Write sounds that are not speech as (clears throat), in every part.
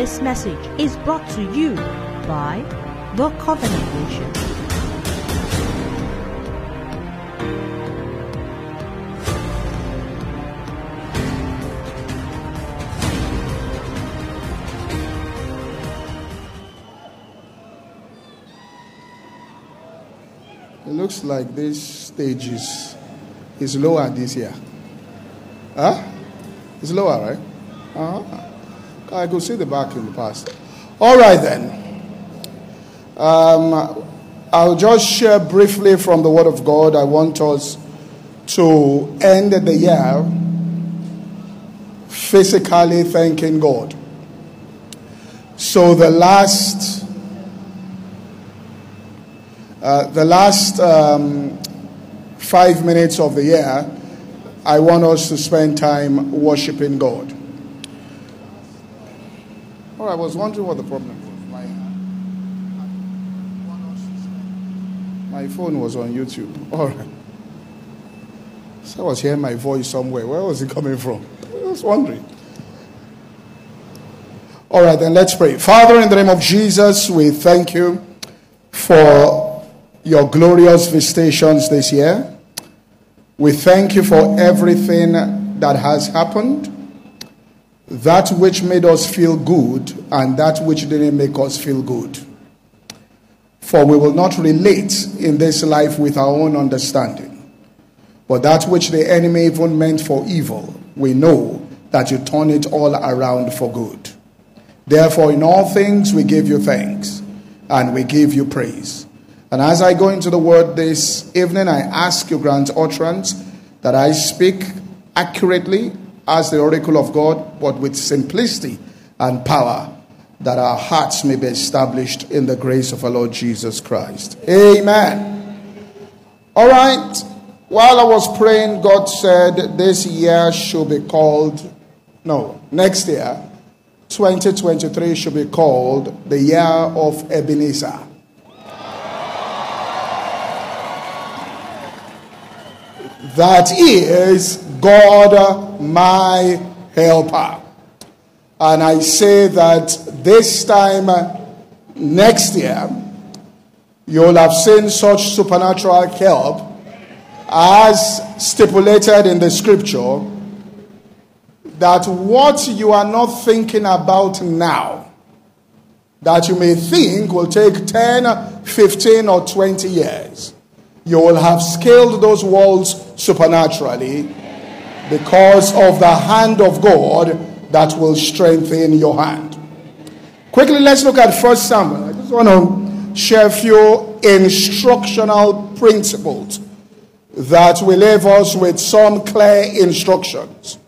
This message is brought to you by The Covenant Nation. It looks like this stage is, is lower this year. Huh? It's lower, right? Uh-huh. I could see the back in the past. All right, then. Um, I'll just share briefly from the Word of God. I want us to end the year physically thanking God. So the last, uh, the last um, five minutes of the year, I want us to spend time worshiping God. Oh, I was wondering what the problem was. My, my phone was on YouTube. (laughs) All right. So I was hearing my voice somewhere. Where was it coming from? I was wondering. All right, then let's pray. Father, in the name of Jesus, we thank you for your glorious visitations this year. We thank you for everything that has happened, that which made us feel good and that which didn't make us feel good. For we will not relate in this life with our own understanding, but that which the enemy even meant for evil, we know that you turn it all around for good. Therefore, in all things, we give you thanks and we give you praise. And as I go into the word this evening, I ask you grant utterance that I speak accurately as the oracle of God, but with simplicity and power, that our hearts may be established in the grace of our Lord Jesus Christ. Amen. All right. While I was praying, God said this year should be called, no, next year, 2023 should be called the year of Ebenezer. That is God my helper. And I say that this time uh, next year, you'll have seen such supernatural help as stipulated in the scripture that what you are not thinking about now, that you may think will take 10, 15, or 20 years, you will have scaled those walls supernaturally because of the hand of God that will strengthen your hand. Quickly, let's look at First Samuel. I just want to share a few instructional principles that will leave us with some clear instructions.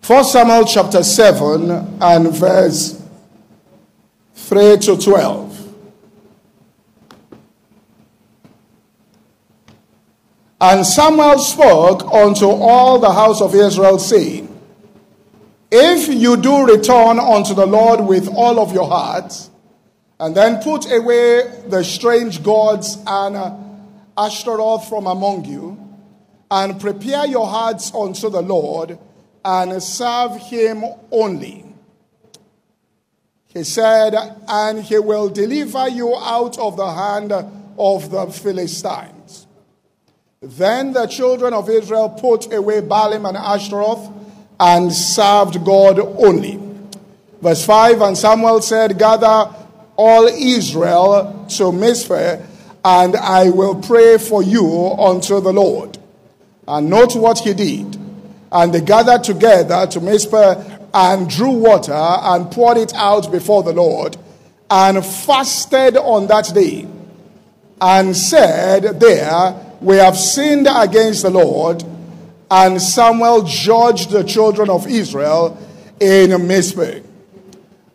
First Samuel chapter 7 and verse 3 to 12. And Samuel spoke unto all the house of Israel, saying, If you do return unto the Lord with all of your heart, and then put away the strange gods and uh, Ashtaroth from among you, and prepare your hearts unto the Lord, and serve him only. He said, and he will deliver you out of the hand of the Philistines. Then the children of Israel put away Baalim and Ashtaroth and served God only. Verse 5 And Samuel said, Gather all Israel to Mizpeh, and I will pray for you unto the Lord. And note what he did. And they gathered together to Mizpeh and drew water and poured it out before the Lord and fasted on that day and said there, We have sinned against the Lord. And Samuel judged the children of Israel in Mizpeh.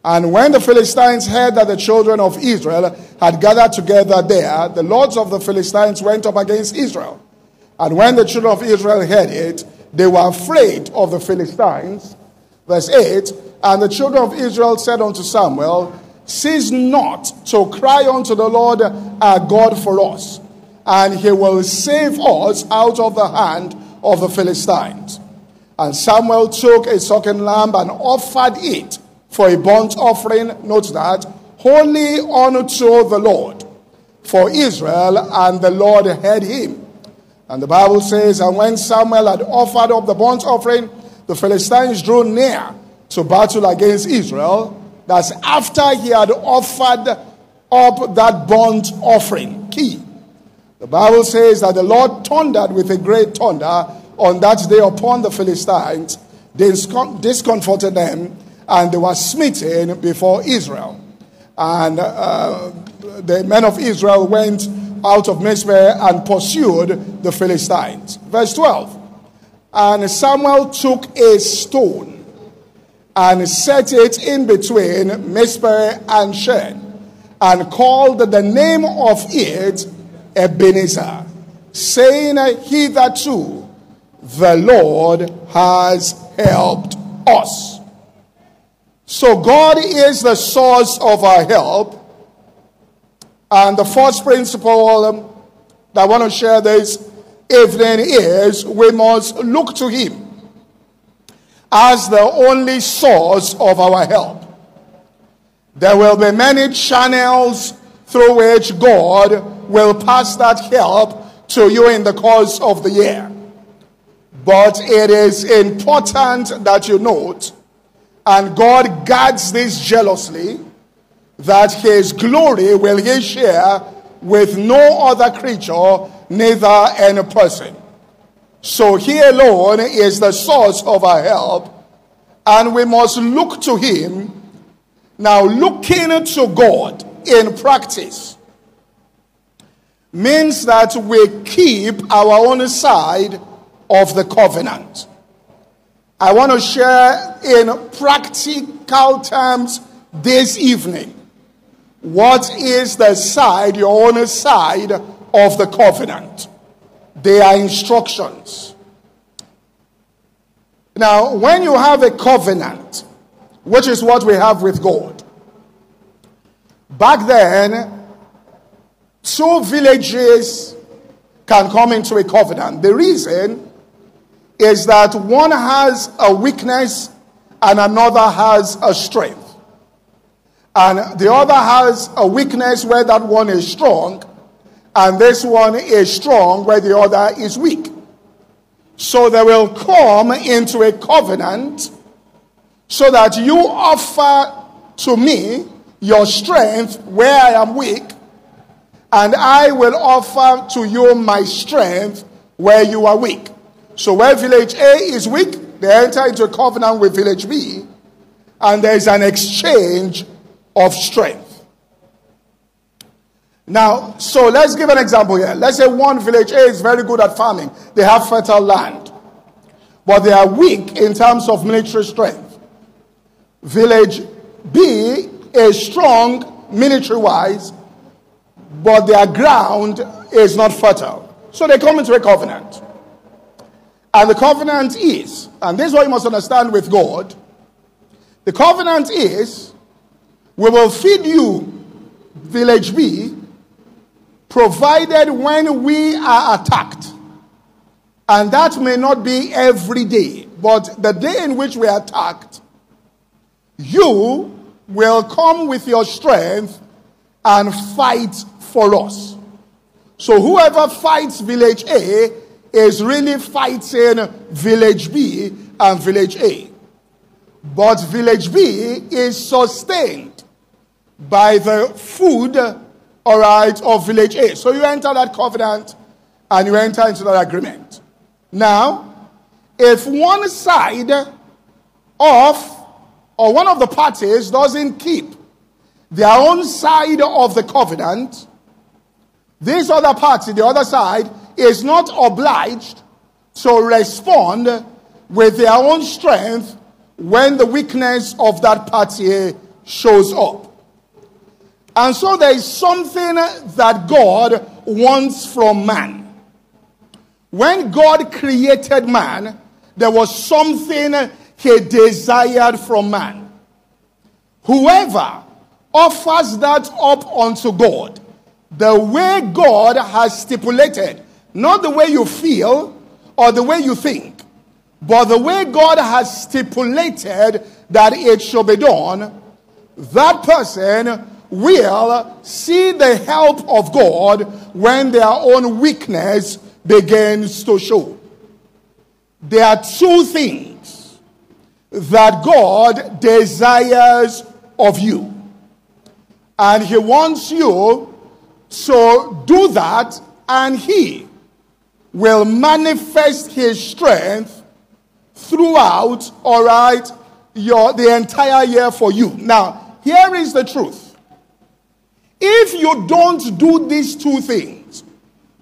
And when the Philistines heard that the children of Israel had gathered together there, the lords of the Philistines went up against Israel. And when the children of Israel heard it, they were afraid of the Philistines. Verse 8 And the children of Israel said unto Samuel, Cease not to cry unto the Lord our God for us, and he will save us out of the hand of the Philistines. And Samuel took a sucking lamb and offered it for a burnt offering, note that, holy unto the Lord for Israel, and the Lord heard him. And the Bible says, And when Samuel had offered up the burnt offering, the Philistines drew near to battle against Israel. That's after he had offered up that burnt offering. Key. The Bible says that the Lord thundered with a great thunder on that day upon the Philistines, They discomforted them, and they were smitten before Israel. And uh, the men of Israel went out of Mizpeh and pursued the Philistines. Verse 12. And Samuel took a stone and set it in between Mizpeh and Shen and called the name of it Ebenezer, saying, Hitherto the Lord has helped us. So God is the source of our help. And the first principle that I want to share this evening is we must look to Him as the only source of our help. There will be many channels through which God will pass that help to you in the course of the year. But it is important that you note, and God guards this jealously, that his glory will he share with no other creature, neither any person. So he alone is the source of our help, and we must look to him. Now, looking to God in practice means that we keep our own side of the covenant. I want to share in practical terms this evening what is the side, your own side of the covenant. They are instructions. Now, when you have a covenant, which is what we have with God, back then, two villages can come into a covenant. The reason is that one has a weakness and another has a strength. And the other has a weakness where that one is strong, and this one is strong where the other is weak. So they will come into a covenant so that you offer to me your strength where I am weak, and I will offer to you my strength where you are weak. So where village A is weak, they enter into a covenant with village B, and there is an exchange of strength. Now, so let's give an example here. Let's say one village A is very good at farming, they have fertile land, but they are weak in terms of military strength. Village B is strong military wise, but their ground is not fertile. So they come into a covenant. And the covenant is, and this is what you must understand with God the covenant is, we will feed you, village B, provided when we are attacked. And that may not be every day, but the day in which we are attacked, you will come with your strength and fight for us. So whoever fights village A is really fighting village B and village A. But village B is sustained by the food, all right, of village A. So you enter that covenant and you enter into that agreement. Now, if one side of or one of the parties doesn't keep their own side of the covenant, this other party, the other side, is not obliged to respond with their own strength when the weakness of that party shows up. And so there is something that God wants from man. When God created man, there was something he desired from man. Whoever offers that up unto God, the way God has stipulated, not the way you feel or the way you think, But the way God has stipulated that it shall be done, that person will see the help of God when their own weakness begins to show. There are two things that God desires of you. And He wants you to do that, and He will manifest His strength throughout, all right, your, the entire year for you. Now, here is the truth. If you don't do these two things,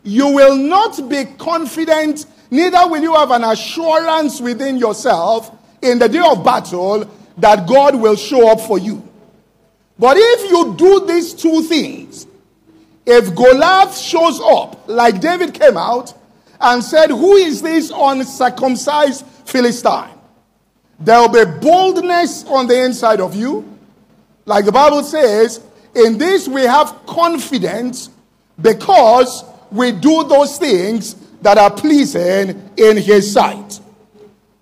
you will not be confident, neither will you have an assurance within yourself in the day of battle that God will show up for you. But if you do these two things, if Goliath shows up, like David came out and said, Who is this uncircumcised Philistine? There will be boldness on the inside of you. Like the Bible says, in this we have confidence because we do those things that are pleasing in His sight.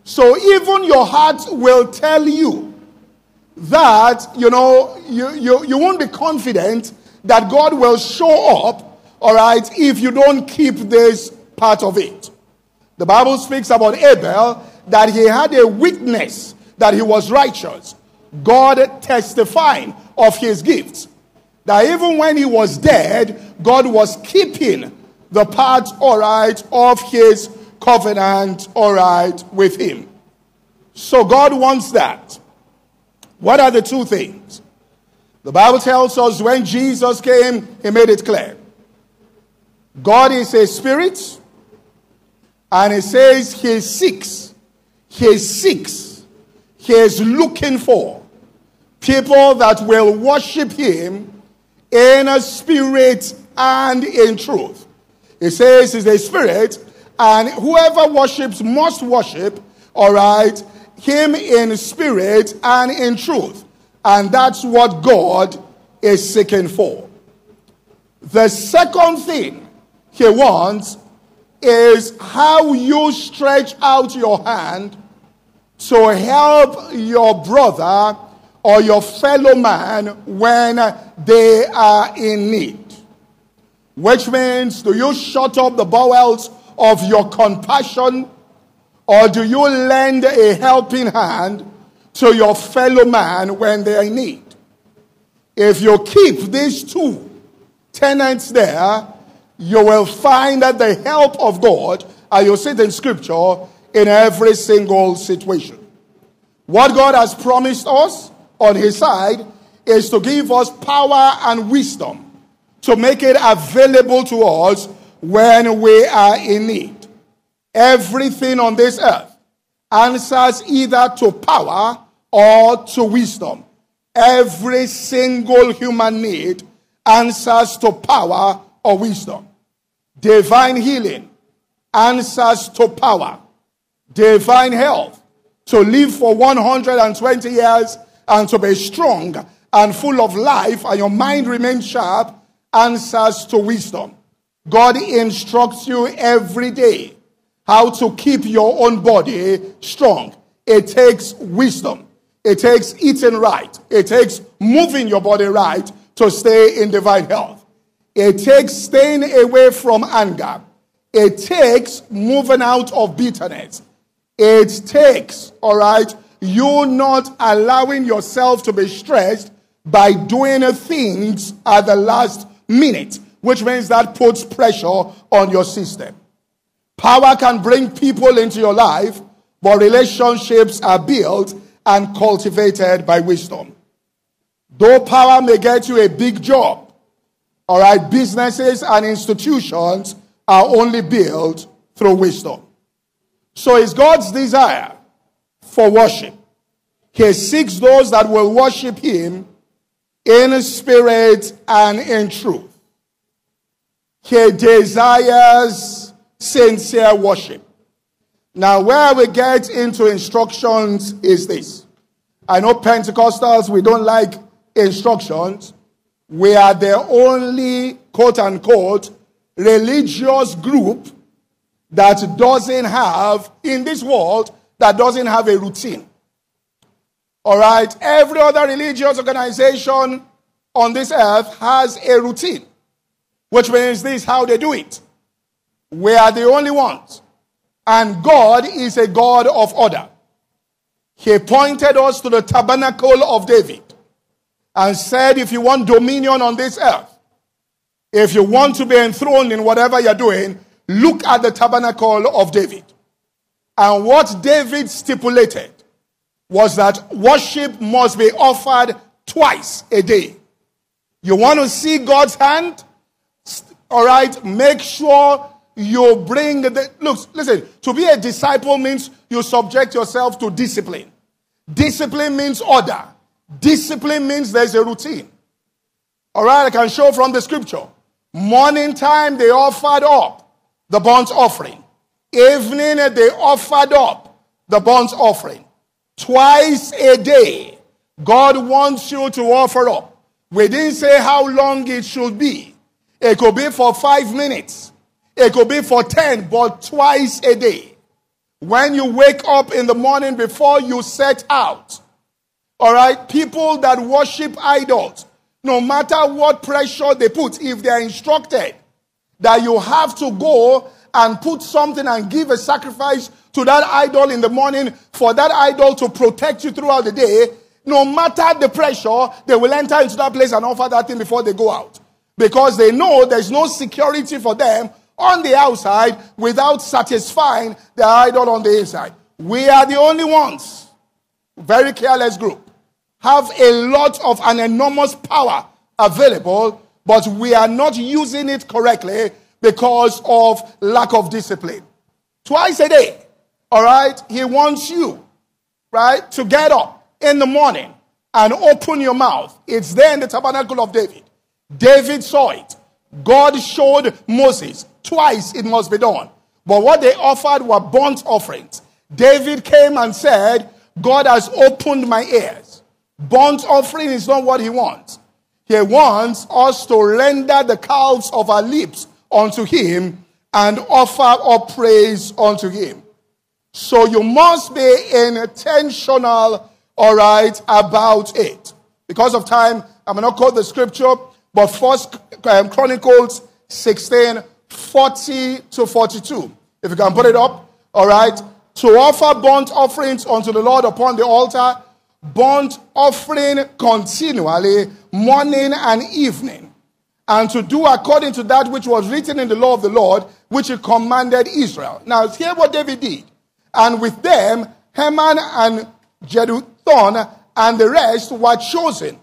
So even your heart will tell you that, you know, you, you, you won't be confident that God will show up, all right, if you don't keep this part of it. The Bible speaks about Abel that he had a witness that he was righteous. God testifying of his gifts. That even when he was dead, God was keeping the part, all right, of his covenant, all right, with him. So God wants that. What are the two things? The Bible tells us when Jesus came, he made it clear. God is a spirit, and he says he seeks, he seeks, he is looking for people that will worship him in a spirit and in truth. He says he's a spirit, and whoever worships must worship, all right, him in spirit and in truth. And that's what God is seeking for. The second thing he wants is how you stretch out your hand to help your brother or your fellow man when they are in need. Which means, do you shut up the bowels of your compassion or do you lend a helping hand to your fellow man when they are in need? If you keep these two tenants there, you will find that the help of God, and you'll see it in scripture, in every single situation. What God has promised us on his side is to give us power and wisdom to make it available to us when we are in need. Everything on this earth answers either to power or to wisdom. Every single human need answers to power or wisdom. Divine healing answers to power. Divine health to live for 120 years and to be strong and full of life and your mind remains sharp answers to wisdom. God instructs you every day how to keep your own body strong. It takes wisdom. It takes eating right. It takes moving your body right to stay in divine health. It takes staying away from anger. It takes moving out of bitterness. It takes, all right, you not allowing yourself to be stressed by doing things at the last minute, which means that puts pressure on your system. Power can bring people into your life, but relationships are built and cultivated by wisdom. Though power may get you a big job, all right, businesses and institutions are only built through wisdom. So it's God's desire for worship. He seeks those that will worship Him in spirit and in truth. He desires sincere worship. Now, where we get into instructions is this. I know Pentecostals, we don't like instructions. We are the only quote unquote religious group that doesn't have in this world that doesn't have a routine. All right? Every other religious organization on this earth has a routine, which means this how they do it. We are the only ones. And God is a God of order. He pointed us to the tabernacle of David and said, if you want dominion on this earth, if you want to be enthroned in whatever you're doing, look at the tabernacle of David. And what David stipulated was that worship must be offered twice a day. You want to see God's hand? All right, make sure you bring the look, listen, to be a disciple means you subject yourself to discipline. Discipline means order. Discipline means there's a routine. All right, I can show from the scripture. Morning time, they offered up the burnt offering. Evening, they offered up the burnt offering. Twice a day, God wants you to offer up. We didn't say how long it should be. It could be for five minutes. It could be for 10, but twice a day. When you wake up in the morning before you set out. All right, people that worship idols, no matter what pressure they put, if they are instructed that you have to go and put something and give a sacrifice to that idol in the morning for that idol to protect you throughout the day, no matter the pressure, they will enter into that place and offer that thing before they go out. Because they know there's no security for them on the outside without satisfying the idol on the inside. We are the only ones, very careless group, have a lot of an enormous power available, but we are not using it correctly because of lack of discipline. Twice a day, all right, he wants you, right, to get up in the morning and open your mouth. It's there in the tabernacle of David. David saw it. God showed Moses twice it must be done. But what they offered were burnt offerings. David came and said, God has opened my ears. Burnt offering is not what he wants. He wants us to render the calves of our lips unto him and offer up praise unto him. So you must be intentional, all right, about it. Because of time, I'm going to quote the scripture, but First um, Chronicles 16, 40 to 42. If you can put it up, all right. To offer burnt offerings unto the Lord upon the altar, burnt offering continually, morning and evening, and to do according to that which was written in the law of the Lord, which he commanded Israel. Now, hear what David did. And with them, Heman and Jeduthun and the rest were chosen,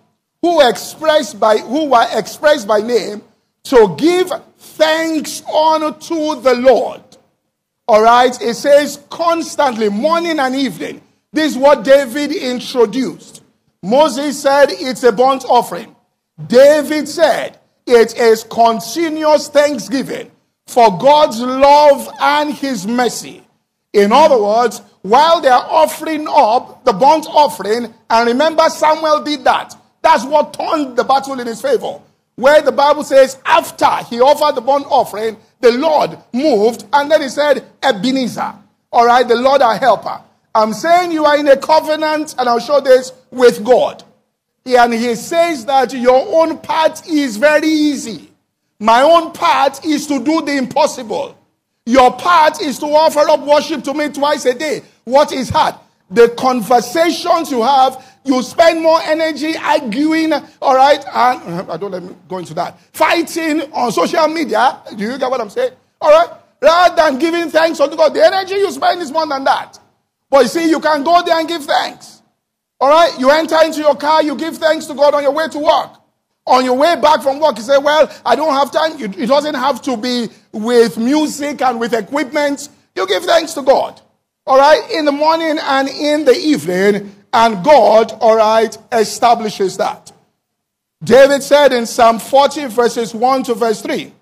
who expressed by who were expressed by name to give thanks unto the Lord. All right, it says constantly, morning and evening. This is what David introduced. Moses said it's a burnt offering. David said it is continuous thanksgiving for God's love and his mercy. In other words, while they are offering up the burnt offering, and remember Samuel did that. That's what turned the battle in his favor where the Bible says, after he offered the burnt offering, the Lord moved, and then he said, Ebenezer. All right, the Lord our helper. I'm saying you are in a covenant, and I'll show this with God. And he says that your own part is very easy. My own part is to do the impossible. Your part is to offer up worship to me twice a day. What is hard? The conversations you have you spend more energy arguing, all right? And uh, I don't let me go into that. Fighting on social media. Do you get what I'm saying? All right? Rather than giving thanks unto God. The energy you spend is more than that. But you see, you can go there and give thanks. All right? You enter into your car, you give thanks to God on your way to work. On your way back from work, you say, Well, I don't have time. It doesn't have to be with music and with equipment. You give thanks to God. All right? In the morning and in the evening, and God, all right, establishes that. David said in Psalm 40, verses 1 to verse 3,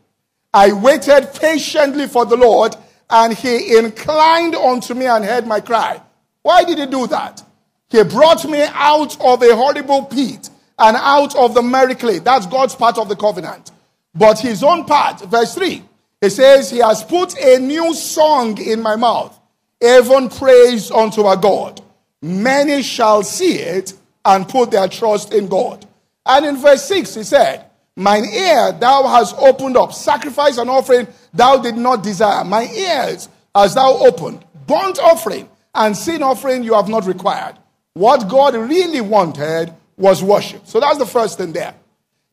I waited patiently for the Lord, and he inclined unto me and heard my cry. Why did he do that? He brought me out of a horrible pit and out of the merry clay. That's God's part of the covenant. But his own part, verse 3, it says, He has put a new song in my mouth, even praise unto our God. Many shall see it and put their trust in God. And in verse 6, he said, Mine ear thou hast opened up, sacrifice and offering thou did not desire. My ears as thou opened, burnt offering and sin offering you have not required. What God really wanted was worship. So that's the first thing there.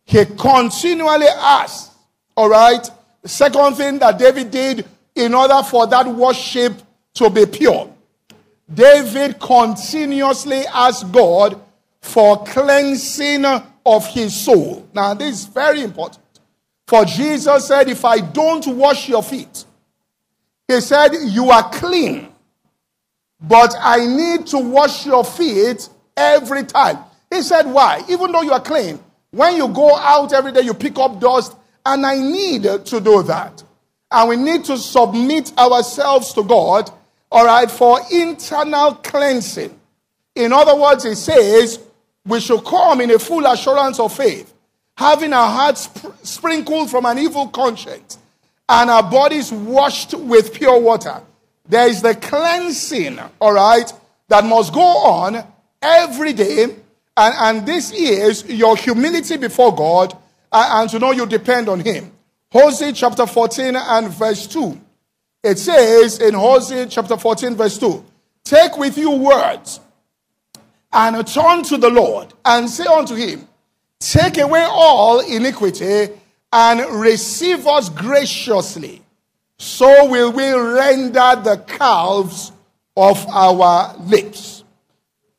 He continually asked, all right? The second thing that David did in order for that worship to be pure, David continuously asked God for cleansing of his soul. Now, this is very important. For Jesus said, If I don't wash your feet, he said, You are clean. But I need to wash your feet every time. He said, Why? Even though you are clean, when you go out every day, you pick up dust, and I need to do that. And we need to submit ourselves to God, all right, for internal cleansing. In other words, he says, we should come in a full assurance of faith, having our hearts sp- sprinkled from an evil conscience and our bodies washed with pure water. There is the cleansing, all right, that must go on every day. And, and this is your humility before God and, and to know you depend on Him. Hosea chapter 14 and verse 2. It says in Hosea chapter 14, verse 2 Take with you words and turn to the Lord and say unto him, Take away all iniquity and receive us graciously. So will we render the calves of our lips.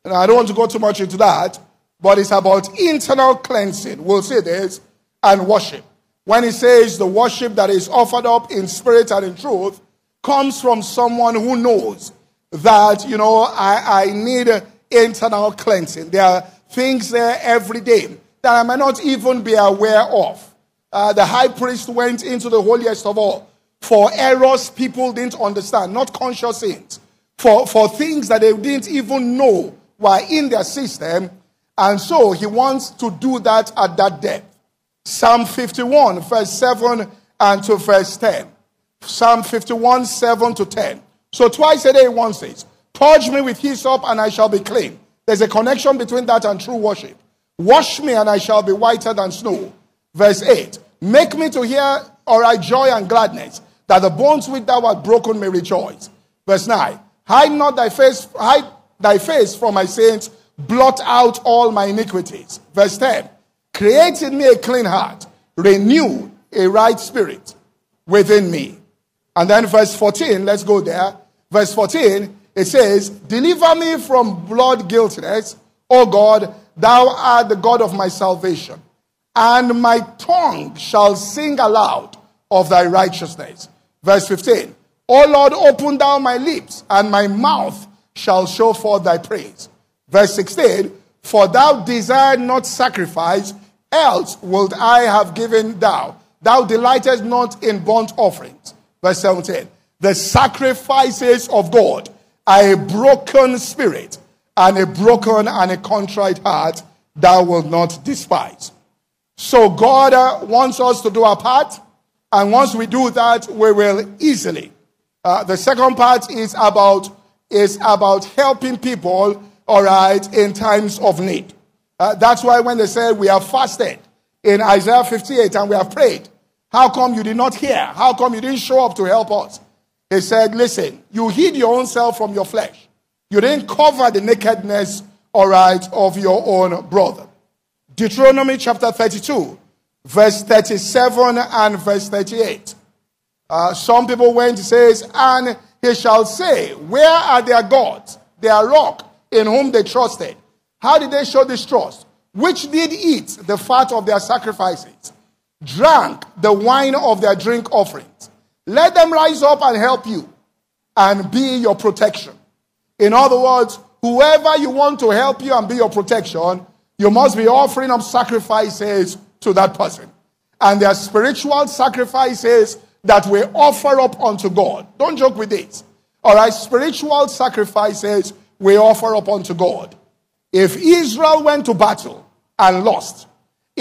And I don't want to go too much into that, but it's about internal cleansing. We'll say this and worship. When he says the worship that is offered up in spirit and in truth comes from someone who knows that, you know, I, I need internal cleansing. There are things there every day that I may not even be aware of. Uh, the high priest went into the holiest of all for errors people didn't understand, not conscious sins, for, for things that they didn't even know were in their system. And so he wants to do that at that depth. Psalm 51, verse 7 and to verse 10. Psalm 51, 7 to 10. So twice a day one says. Purge me with hyssop and I shall be clean. There's a connection between that and true worship. Wash me and I shall be whiter than snow. Verse 8. Make me to hear, all right, joy and gladness, that the bones which thou art broken may rejoice. Verse 9. Hide not thy face, hide thy face from my sins, blot out all my iniquities. Verse 10. Create in me a clean heart, renew a right spirit within me. And then verse 14, let's go there. Verse 14, it says, Deliver me from blood guiltiness, O God, thou art the God of my salvation. And my tongue shall sing aloud of thy righteousness. Verse 15, O Lord, open thou my lips, and my mouth shall show forth thy praise. Verse 16, For thou desired not sacrifice, else would I have given thou. Thou delightest not in burnt offerings. Verse 17, The sacrifices of God are a broken spirit and a broken and a contrite heart thou wilt not despise. So God uh, wants us to do our part, and once we do that, we will easily. Uh, the second part is about is about helping people, all right, in times of need. Uh, that's why when they say we have fasted in Isaiah 58 and we have prayed, how come you did not hear? How come you didn't show up to help us? He said, Listen, you hid your own self from your flesh. You didn't cover the nakedness, all right, of your own brother. Deuteronomy chapter 32, verse 37 and verse 38. Uh, some people went, to says, and he shall say, Where are their gods, their rock, in whom they trusted? How did they show this trust? Which did eat the fat of their sacrifices, drank the wine of their drink offerings let them rise up and help you and be your protection. In other words, whoever you want to help you and be your protection, you must be offering up sacrifices to that person. And there are spiritual sacrifices that we offer up unto God. Don't joke with this. All right, spiritual sacrifices we offer up unto God. If Israel went to battle and lost,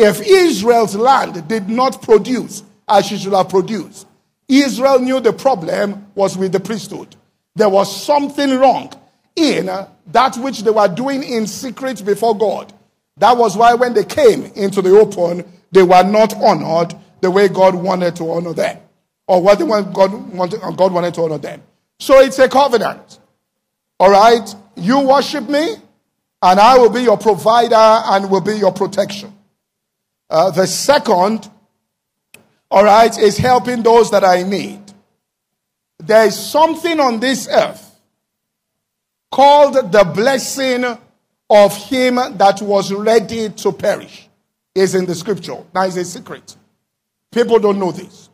if Israel's land did not produce as she should have produced, Israel knew the problem was with the priesthood. There was something wrong in that which they were doing in secret before God. That was why when they came into the open, they were not honored the way God wanted to honor them, or what God wanted, God wanted to honor them. So it's a covenant. All right? You worship me, and I will be your provider and will be your protection. Uh, the second, all right, is helping those that I need. There is something on this earth called the blessing of him that was ready to perish. Is in the scripture. Now it's a secret. People don't know this.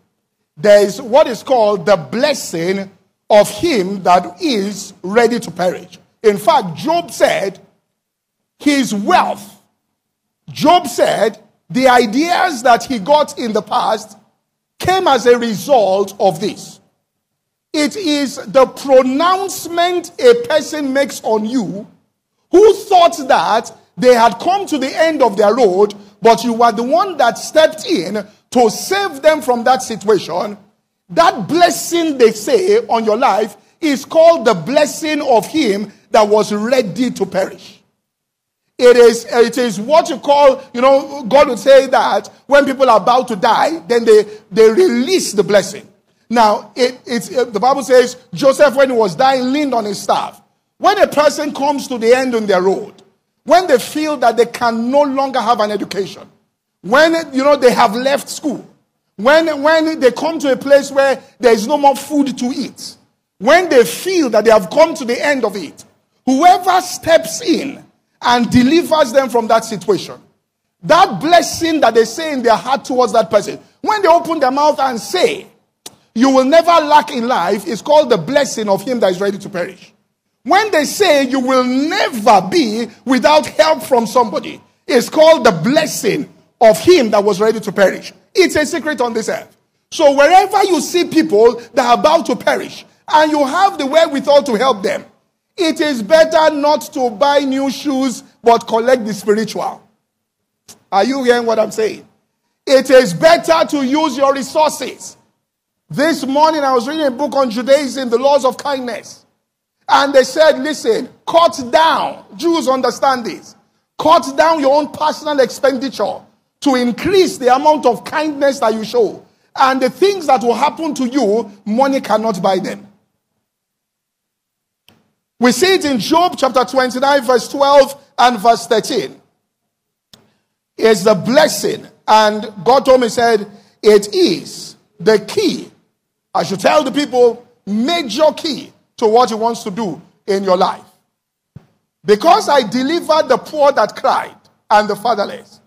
There is what is called the blessing of him that is ready to perish. In fact, Job said his wealth, Job said the ideas that he got in the past came as a result of this. It is the pronouncement a person makes on you who thought that they had come to the end of their road, but you were the one that stepped in to save them from that situation. That blessing they say on your life is called the blessing of him that was ready to perish. It is, uh, it is what you call, you know, God would say that when people are about to die, then they, they release the blessing. Now, it, it, uh, the Bible says Joseph, when he was dying, leaned on his staff. When a person comes to the end on their road, when they feel that they can no longer have an education, when, you know, they have left school, when, when they come to a place where there is no more food to eat, when they feel that they have come to the end of it, whoever steps in and delivers them from that situation, that blessing that they say in their heart towards that person, when they open their mouth and say, You will never lack in life, is called the blessing of him that is ready to perish. When they say you will never be without help from somebody, it's called the blessing of him that was ready to perish. It's a secret on this earth. So wherever you see people that are about to perish and you have the wherewithal to help them, it is better not to buy new shoes but collect the spiritual. Are you hearing what I'm saying? It is better to use your resources. This morning I was reading a book on Judaism, the laws of kindness. And they said, listen, cut down. Jews understand this. Cut down your own personal expenditure to increase the amount of kindness that you show. And the things that will happen to you, money cannot buy them. We see it in Job chapter 29, verse 12 and verse 13. It's the blessing. And God told me, said, it is the key. I should tell the people, major key to what He wants to do in your life. Because I delivered the poor that cried and the fatherless,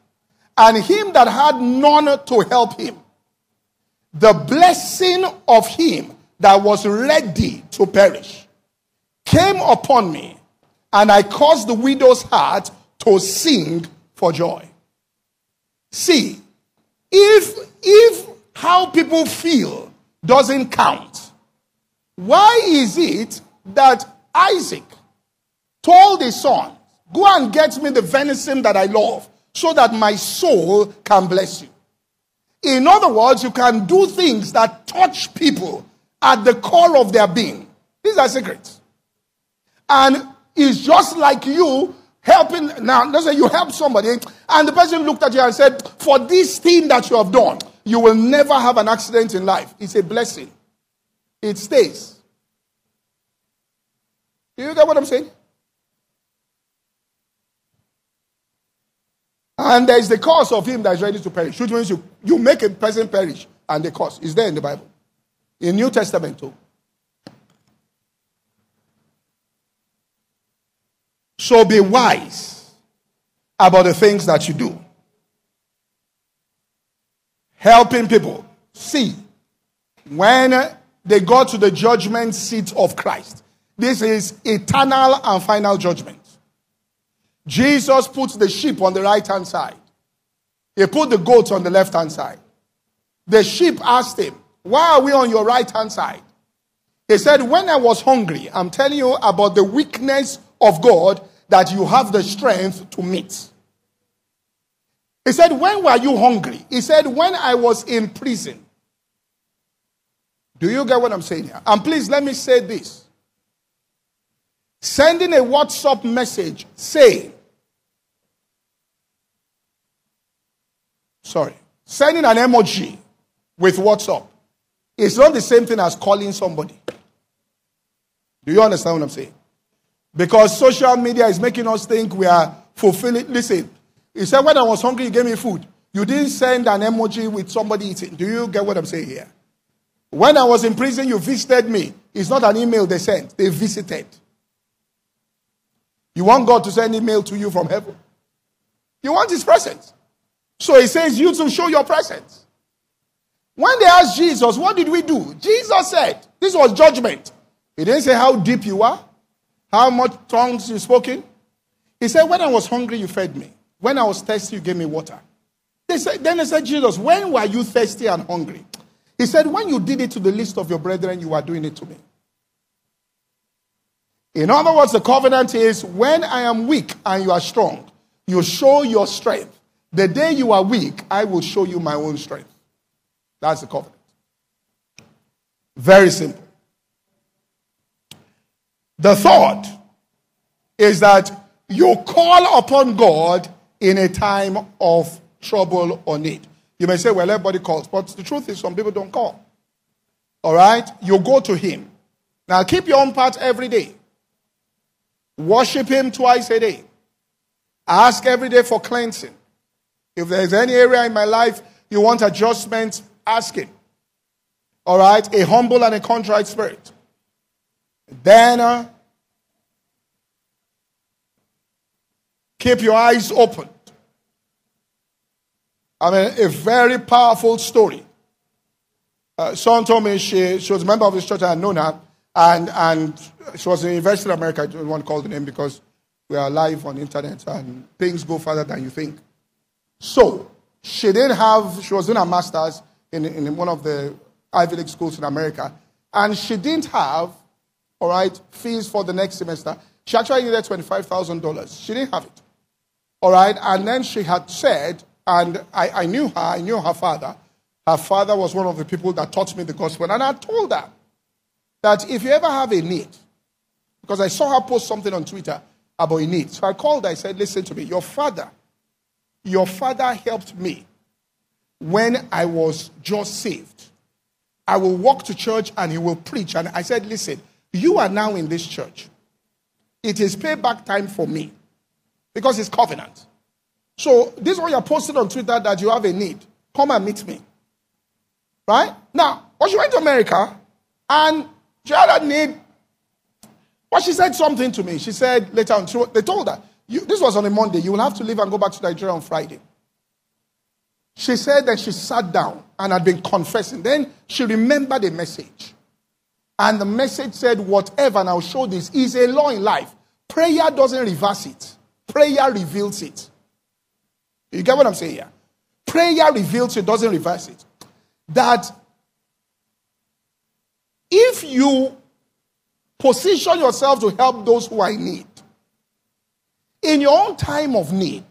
and him that had none to help him. The blessing of him that was ready to perish came upon me, and I caused the widow's heart to sing for joy. See, if if how people feel doesn't count, why is it that Isaac told his son, Go and get me the venison that I love, so that my soul can bless you? In other words, you can do things that touch people at the core of their being. These are secrets. And it's just like you helping. Now, let's say you help somebody, and the person looked at you and said, For this thing that you have done, you will never have an accident in life. It's a blessing. It stays. Do you get what I'm saying? And there is the cause of him that is ready to perish, which means you, you make a person perish, and the cause is there in the Bible. In New Testament too. So be wise about the things that you do. Helping people. See, when they go to the judgment seat of Christ, this is eternal and final judgment. Jesus puts the sheep on the right hand side, he put the goats on the left hand side. The sheep asked him, Why are we on your right hand side? He said, When I was hungry, I'm telling you about the weakness of God that you have the strength to meet. He said, When were you hungry? He said, When I was in prison. Do you get what I'm saying here? And please let me say this. sending a WhatsApp message saying, sorry, sending an emoji with WhatsApp is not the same thing as calling somebody. Do you understand what I'm saying? Because social media is making us think we are fulfilling. Listen, he said, When I was hungry, you gave me food. You didn't send an emoji with somebody eating. Do you get what I'm saying here? When I was in prison, you visited me. It's not an email they sent, they visited. You want God to send email to you from heaven? You want his presence. So he says, You to show your presence. When they asked Jesus, What did we do? Jesus said, This was judgment. He didn't say how deep you are, how much tongues you spoken. He said, When I was hungry, you fed me. When I was thirsty, you gave me water. They said, then they said, Jesus, when were you thirsty and hungry? He said, When you did it to the least of your brethren, you are doing it to me. In other words, the covenant is when I am weak and you are strong, you show your strength. The day you are weak, I will show you my own strength. That's the covenant. Very simple. The thought is that you call upon God in a time of trouble or need. You may say, well, everybody calls, but the truth is, some people don't call. All right? You go to Him. Now, keep your own part every day. Worship Him twice a day. Ask every day for cleansing. If there's any area in my life you want adjustment, ask Him. All right? A humble and a contrite spirit. Then Keep your eyes open. I mean, a very powerful story. Uh, someone told me she, she was a member of this church, I had known her, and, and she was in University of America. I don't want to call the name because we are live on internet and things go further than you think. So, she didn't have, she was doing her master's in, in one of the Ivy League schools in America, and she didn't have, all right, fees for the next semester. She actually needed $25,000. She didn't have it. All right. And then she had said, and I, I knew her, I knew her father. Her father was one of the people that taught me the gospel. And I told her that if you ever have a need, because I saw her post something on Twitter about a need. So I called her, I said, Listen to me, your father, your father helped me when I was just saved. I will walk to church and he will preach. And I said, Listen, you are now in this church. It is payback time for me because it's covenant. So this is what you're posting on Twitter that you have a need. Come and meet me. Right? Now, when she went to America and she had a need, but she said something to me. She said later on, they told her, this was on a Monday, you will have to leave and go back to Nigeria on Friday. She said that she sat down and had been confessing. Then she remembered the message. And the message said, Whatever, and I'll show this, is a law in life. Prayer doesn't reverse it. Prayer reveals it. You get what I'm saying here? Prayer reveals it, doesn't reverse it. That if you position yourself to help those who are in need, in your own time of need,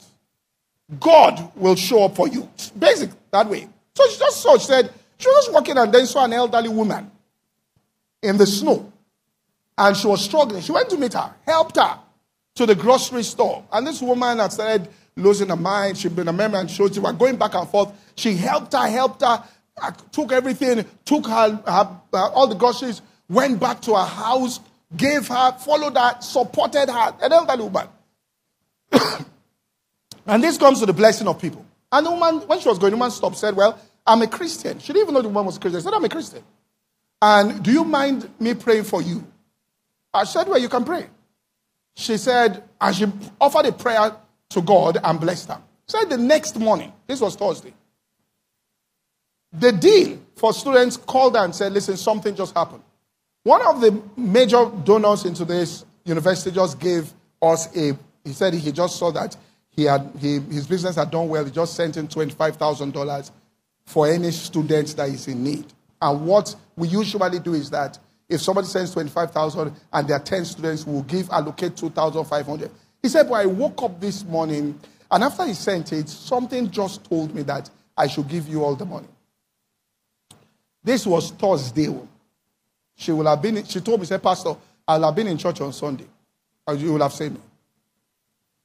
God will show up for you. Basic that way. So she just she said, she was walking and then saw an elderly woman in the snow. And she was struggling. She went to meet her, helped her to the grocery store. And this woman had started losing her mind. She'd been a member and showed she was going back and forth. She helped her, helped her, uh, took everything, took her, her all the groceries, went back to her house, gave her, followed her, supported her. An elderly woman. (coughs) and this comes to the blessing of people. And the woman, when she was going, the woman stopped, said, Well, I'm a Christian. She didn't even know the woman was a Christian. She said, I'm a Christian. And do you mind me praying for you? I said, Well, you can pray she said, and she offered a prayer to God and blessed her. Said the next morning, this was Thursday, the dean for students called her and said, Listen, something just happened. One of the major donors into this university just gave us a, he said he just saw that he had, he, his business had done well. He just sent in $25,000 for any student that is in need. And what we usually do is that if somebody sends 25,000 and there are 10 students, we'll give, allocate 2,500. He said, but I woke up this morning and after he sent it, something just told me that I should give you all the money. This was Thursday. Oh. She will have been, she told me, said, Pastor, I'll have been in church on Sunday. Uh, you will have seen me.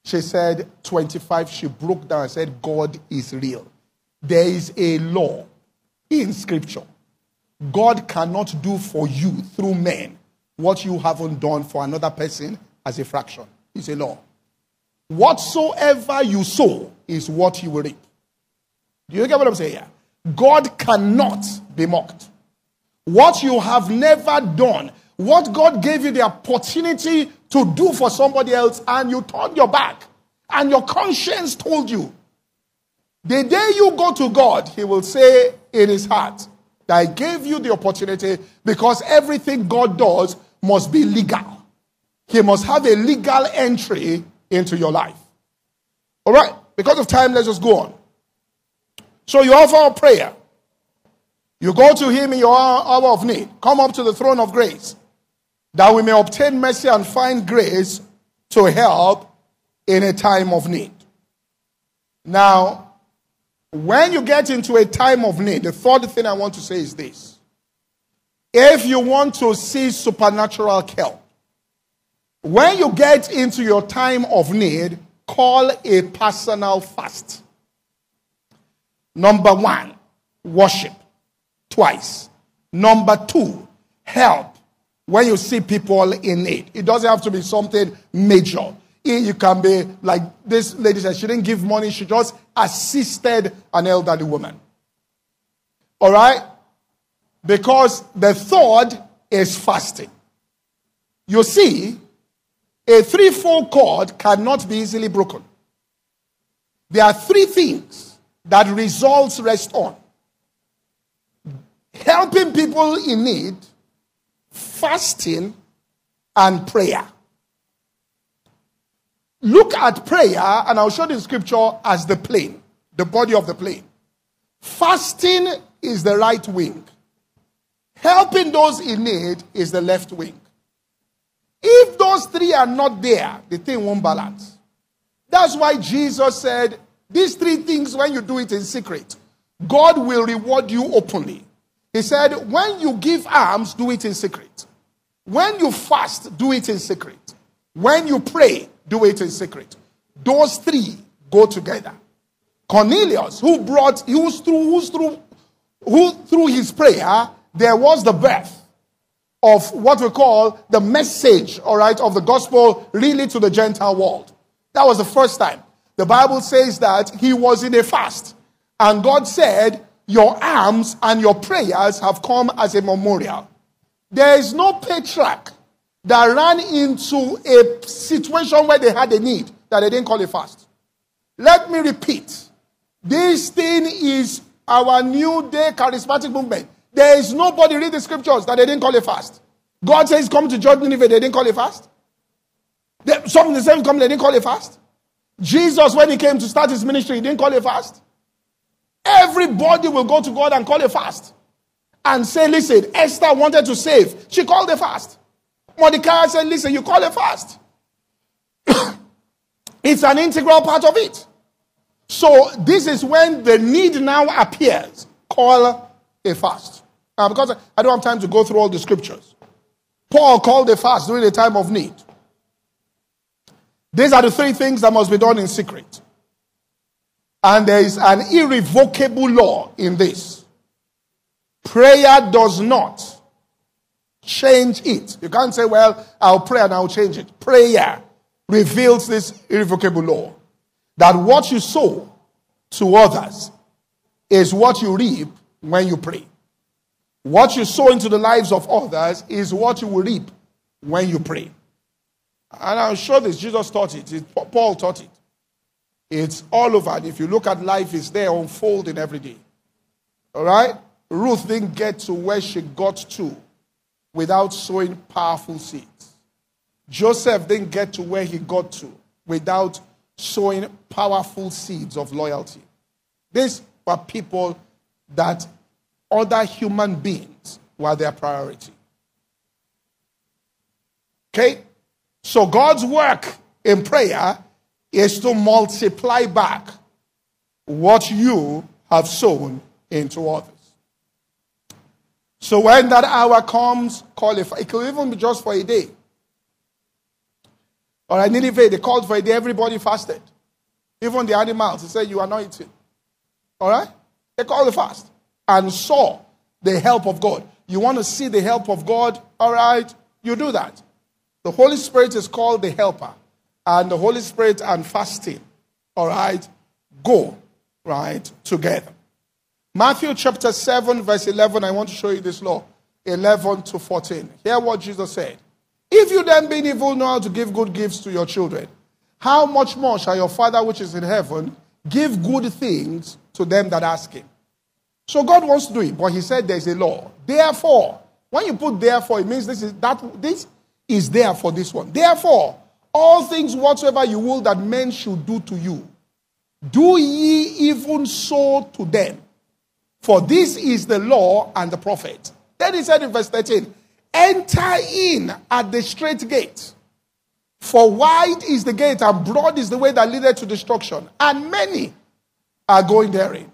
She said 25. She broke down and said, God is real. There is a law in scripture. God cannot do for you through men what you haven't done for another person as a fraction. It's a law. Whatsoever you sow is what you will reap. Do you get what I'm saying here? God cannot be mocked. What you have never done, what God gave you the opportunity to do for somebody else, and you turned your back, and your conscience told you. The day you go to God, He will say in His heart, I gave you the opportunity because everything God does must be legal. He must have a legal entry into your life. All right, because of time, let's just go on. So you offer a prayer. You go to Him in your hour of need. Come up to the throne of grace that we may obtain mercy and find grace to help in a time of need. Now, when you get into a time of need, the third thing I want to say is this. If you want to see supernatural help, when you get into your time of need, call a personal fast. Number one, worship. Twice. Number two, help when you see people in need. It doesn't have to be something major. You can be like this lady said, she didn't give money, she just assisted an elderly woman. All right? Because the third is fasting. You see, a threefold cord cannot be easily broken. There are three things that results rest on helping people in need, fasting, and prayer. Look at prayer, and I'll show the scripture as the plane, the body of the plane. Fasting is the right wing, helping those in need is the left wing. If those three are not there, the thing won't balance. That's why Jesus said, These three things, when you do it in secret, God will reward you openly. He said, When you give alms, do it in secret. When you fast, do it in secret. When you pray, do it in secret. Those three go together. Cornelius, who brought, who's through, who's through, who through his prayer, there was the birth of what we call the message, all right, of the gospel really to the Gentile world. That was the first time. The Bible says that he was in a fast. And God said, Your alms and your prayers have come as a memorial. There is no patriarch that ran into a situation where they had a need that they didn't call a fast. Let me repeat. This thing is our new day charismatic movement. There is nobody read the scriptures that they didn't call a fast. God says, Come to judge Nineveh, they didn't call a fast. Some of the same come, they didn't call a fast. Jesus, when he came to start his ministry, he didn't call a fast. Everybody will go to God and call a fast and say, Listen, Esther wanted to save. She called a fast. Mordecai said, Listen, you call a fast. (coughs) it's an integral part of it. So, this is when the need now appears. Call a fast. Because I don't have time to go through all the scriptures, Paul called a fast during a time of need. These are the three things that must be done in secret. And there is an irrevocable law in this. Prayer does not change it. You can't say, well, I'll pray and I'll change it. Prayer reveals this irrevocable law that what you sow to others is what you reap when you pray. What you sow into the lives of others is what you will reap when you pray. And I'm sure this, Jesus taught it. it. Paul taught it. It's all over. And if you look at life, it's there unfolding every day. All right? Ruth didn't get to where she got to without sowing powerful seeds. Joseph didn't get to where he got to without sowing powerful seeds of loyalty. These were people that other human beings were their priority. Okay? So God's work in prayer is to multiply back what you have sown into others. So when that hour comes, call It It could even be just for a day. or All right, Nineveh, they called for a day, everybody fasted. Even the animals, they said, You are not eating. All right? They called the fast and saw the help of God. You want to see the help of God? All right, you do that. The Holy Spirit is called the helper. And the Holy Spirit and fasting, all right, go, right, together. Matthew chapter 7, verse 11, I want to show you this law 11 to 14. Hear what Jesus said. If you then, being evil, know how to give good gifts to your children, how much more shall your Father which is in heaven give good things to them that ask him? So God wants to do it, but He said there's a law. Therefore, when you put therefore, it means this is that this is there for this one. Therefore, all things whatsoever you will that men should do to you, do ye even so to them. For this is the law and the prophet. Then he said in verse 13, Enter in at the strait gate. For wide is the gate and broad is the way that leadeth to destruction, and many are going therein.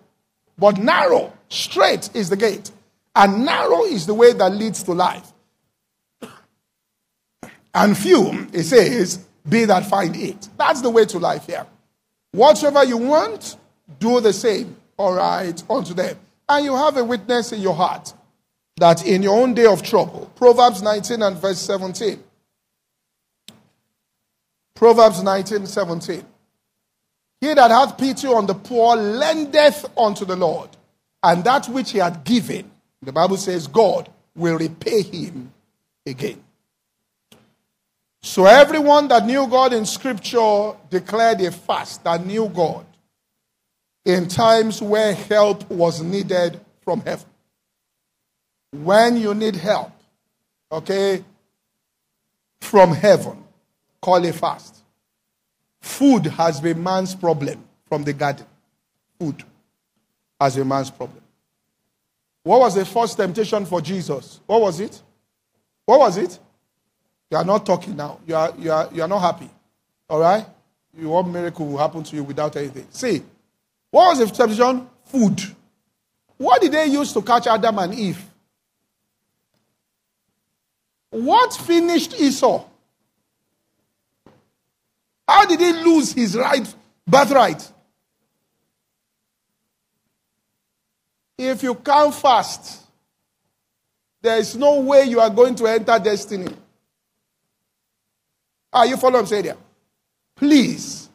But narrow, strait is the gate, and narrow is the way that leads to life. (coughs) And few, it says, be that find it. That's the way to life here. Whatsoever you want, do the same, all right, unto them. And you have a witness in your heart that in your own day of trouble, Proverbs 19 and verse 17. Proverbs 19, 17. He that hath pity on the poor lendeth unto the Lord, and that which he hath given, the Bible says, God will repay him again. So everyone that knew God in Scripture declared a fast that knew God in times where help was needed from heaven. When you need help, okay, from heaven, call a fast. Food has been man's problem from the garden. Food has been man's problem. What was the first temptation for Jesus? What was it? What was it? You are not talking now. You are, you are, you are not happy. All right? You want miracle will happen to you without anything. See, what was the temptation? Food. What did they use to catch Adam and Eve? What finished Esau? How did he lose his right birthright? If you can't fast, there is no way you are going to enter destiny. Are you following there? Please,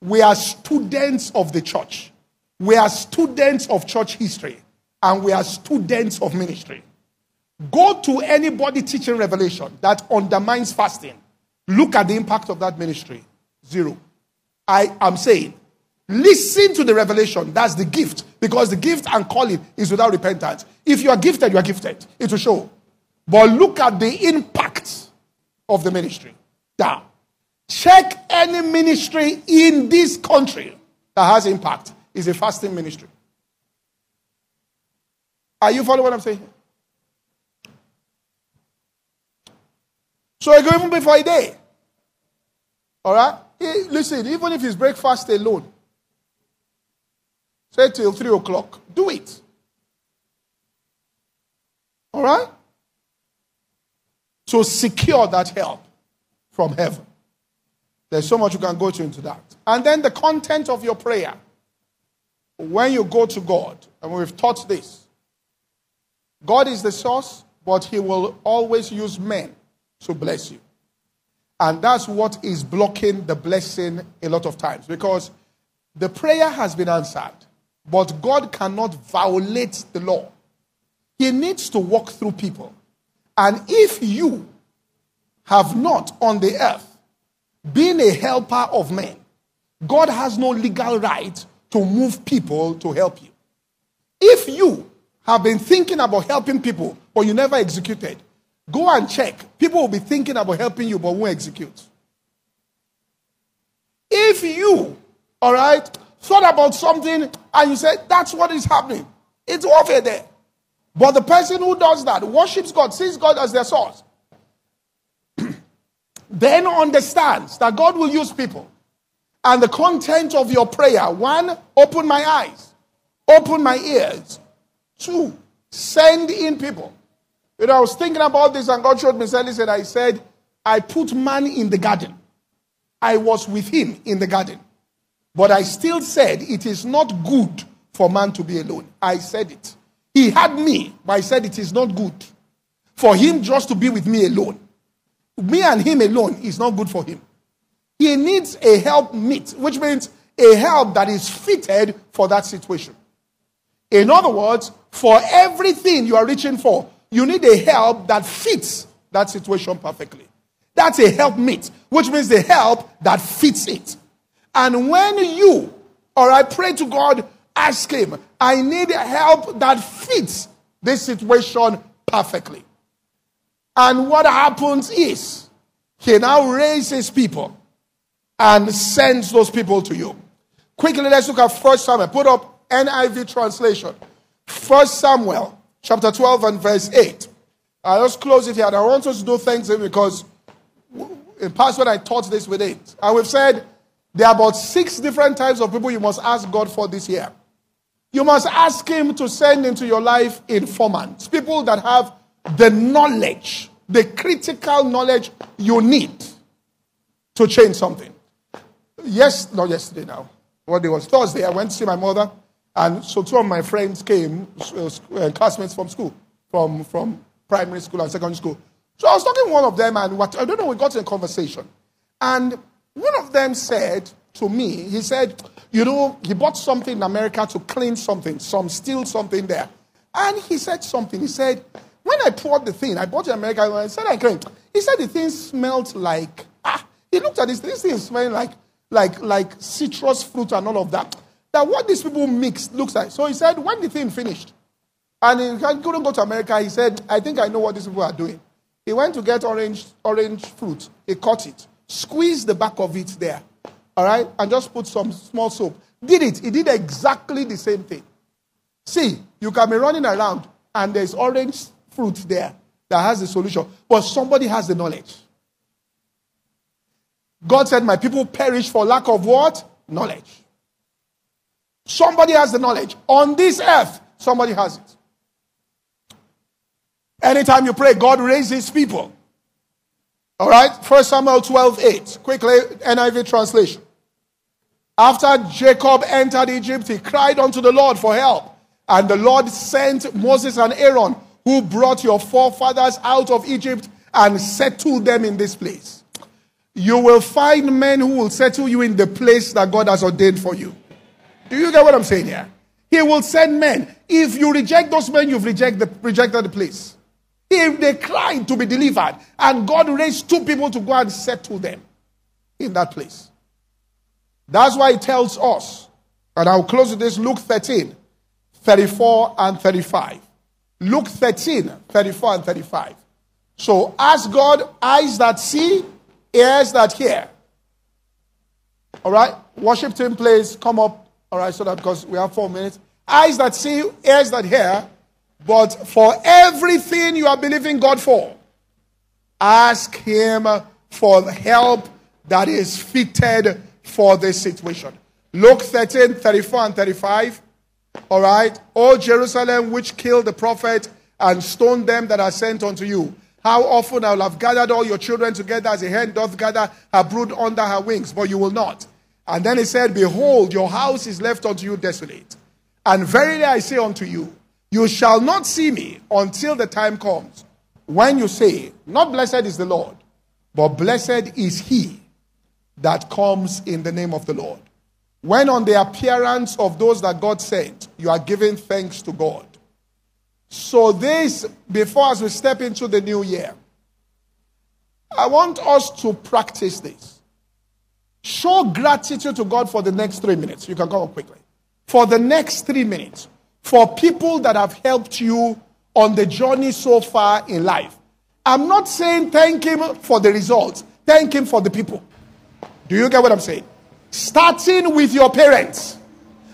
we are students of the church. We are students of church history. And we are students of ministry. Go to anybody teaching revelation that undermines fasting. Look at the impact of that ministry. Zero. I am saying, listen to the revelation. That's the gift. Because the gift and calling is without repentance. If you are gifted, you are gifted. It will show. But look at the impact of the ministry. Down. Check any ministry in this country that has impact. Is a fasting ministry. Are you following what I'm saying? So I go even before a day. All right? Listen, even if it's breakfast alone, say till 3 o'clock, do it. All right? So secure that help from heaven. There's so much you can go to into that. And then the content of your prayer. When you go to God, and we've taught this, God is the source, but He will always use men to bless you. And that's what is blocking the blessing a lot of times because the prayer has been answered, but God cannot violate the law. He needs to walk through people. And if you have not on the earth been a helper of men, God has no legal right to move people to help you. If you have been thinking about helping people, but you never executed, Go and check. People will be thinking about helping you, but won't execute. If you, all right, thought about something and you said, that's what is happening, it's over there. But the person who does that worships God, sees God as their source, (clears throat) then understands that God will use people. And the content of your prayer one, open my eyes, open my ears. Two, send in people. You know, I was thinking about this and God showed me, said, listen, I said, I put man in the garden. I was with him in the garden. But I still said it is not good for man to be alone. I said it. He had me, but I said it is not good for him just to be with me alone. Me and him alone is not good for him. He needs a help meet, which means a help that is fitted for that situation. In other words, for everything you are reaching for, you need a help that fits that situation perfectly. That's a help meet, which means the help that fits it. And when you or I pray to God, ask Him, I need a help that fits this situation perfectly. And what happens is, He now raises people and sends those people to you. Quickly, let's look at First Samuel. Put up NIV translation. First Samuel, chapter 12 and verse 8. I'll just close it here. I want us to do Thanksgiving because in past when I taught this with it, and we've said there are about six different types of people you must ask God for this year. You must ask Him to send into your life informants, people that have the knowledge, the critical knowledge you need to change something. Yes, not yesterday now. What day was Thursday? I went to see my mother, and so two of my friends came, uh, classmates from school, from, from primary school and secondary school. So I was talking to one of them, and what I don't know, we got in a conversation. And one of them said to me, he said, You know, he bought something in America to clean something, some steel something there. And he said something. He said, When I poured the thing, I bought it in America, and I said I cleaned. He said the thing smelled like, ah, he looked at this, this thing smelling like, like, like citrus fruit and all of that. That what these people mix looks like. So he said, When the thing finished, and he couldn't go to America, he said, I think I know what these people are doing. He went to get orange, orange fruit. He cut it Squeeze the back of it there. All right? And just put some small soap. Did it. He did exactly the same thing. See, you can be running around and there's orange fruit there that has the solution, but somebody has the knowledge. God said, My people perish for lack of what? Knowledge. Somebody has the knowledge. On this earth, somebody has it. Anytime you pray, God raises people. All right, First Samuel 12 8. Quickly, NIV translation. After Jacob entered Egypt, he cried unto the Lord for help. And the Lord sent Moses and Aaron, who brought your forefathers out of Egypt and settled them in this place. You will find men who will settle you in the place that God has ordained for you. Do you get what I'm saying here? He will send men. If you reject those men, you've the, rejected the place. If they cried to be delivered, and God raised two people to go and settle them in that place. That's why He tells us, and I'll close with this Luke 13, 34 and 35. Luke 13, 34 and 35. So ask God, eyes that see, ears that hear. All right? Worship team, please come up. All right, so that because we have four minutes. Eyes that see, ears that hear. But for everything you are believing God for, ask Him for help that is fitted for this situation. Luke 13, 34 and 35. All right. O Jerusalem, which killed the prophet and stoned them that are sent unto you. How often I will have gathered all your children together as a hen doth gather her brood under her wings, but you will not. And then he said, Behold, your house is left unto you desolate. And verily I say unto you, you shall not see me until the time comes when you say, Not blessed is the Lord, but blessed is he that comes in the name of the Lord. When on the appearance of those that God sent, you are giving thanks to God. So, this, before as we step into the new year, I want us to practice this. Show gratitude to God for the next three minutes. You can go quickly. For the next three minutes for people that have helped you on the journey so far in life. I'm not saying thank him for the results, thank him for the people. Do you get what I'm saying? Starting with your parents.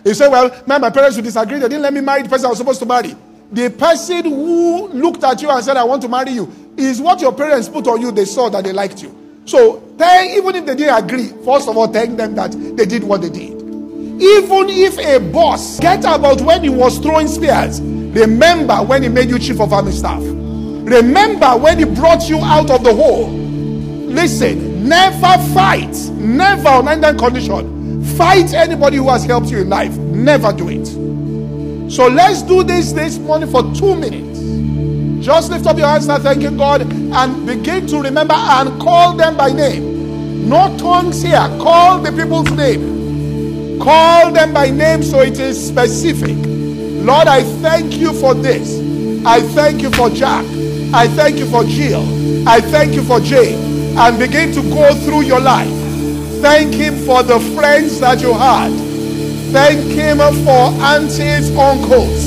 You say, Well, man, my parents would disagree. They didn't let me marry the person I was supposed to marry. The person who looked at you and said, I want to marry you, is what your parents put on you. They saw that they liked you. So, thank, even if they didn't agree, first of all, thank them that they did what they did. Even if a boss, get about when he was throwing spears. Remember when he made you chief of army staff. Remember when he brought you out of the hole. Listen, Never fight. Never on any condition. Fight anybody who has helped you in life. Never do it. So let's do this this morning for two minutes. Just lift up your hands and thanking God and begin to remember and call them by name. No tongues here. Call the people's name. Call them by name so it is specific. Lord, I thank you for this. I thank you for Jack. I thank you for Jill. I thank you for Jay. And begin to go through your life. Thank Him for the friends that you had. Thank Him for aunties, uncles.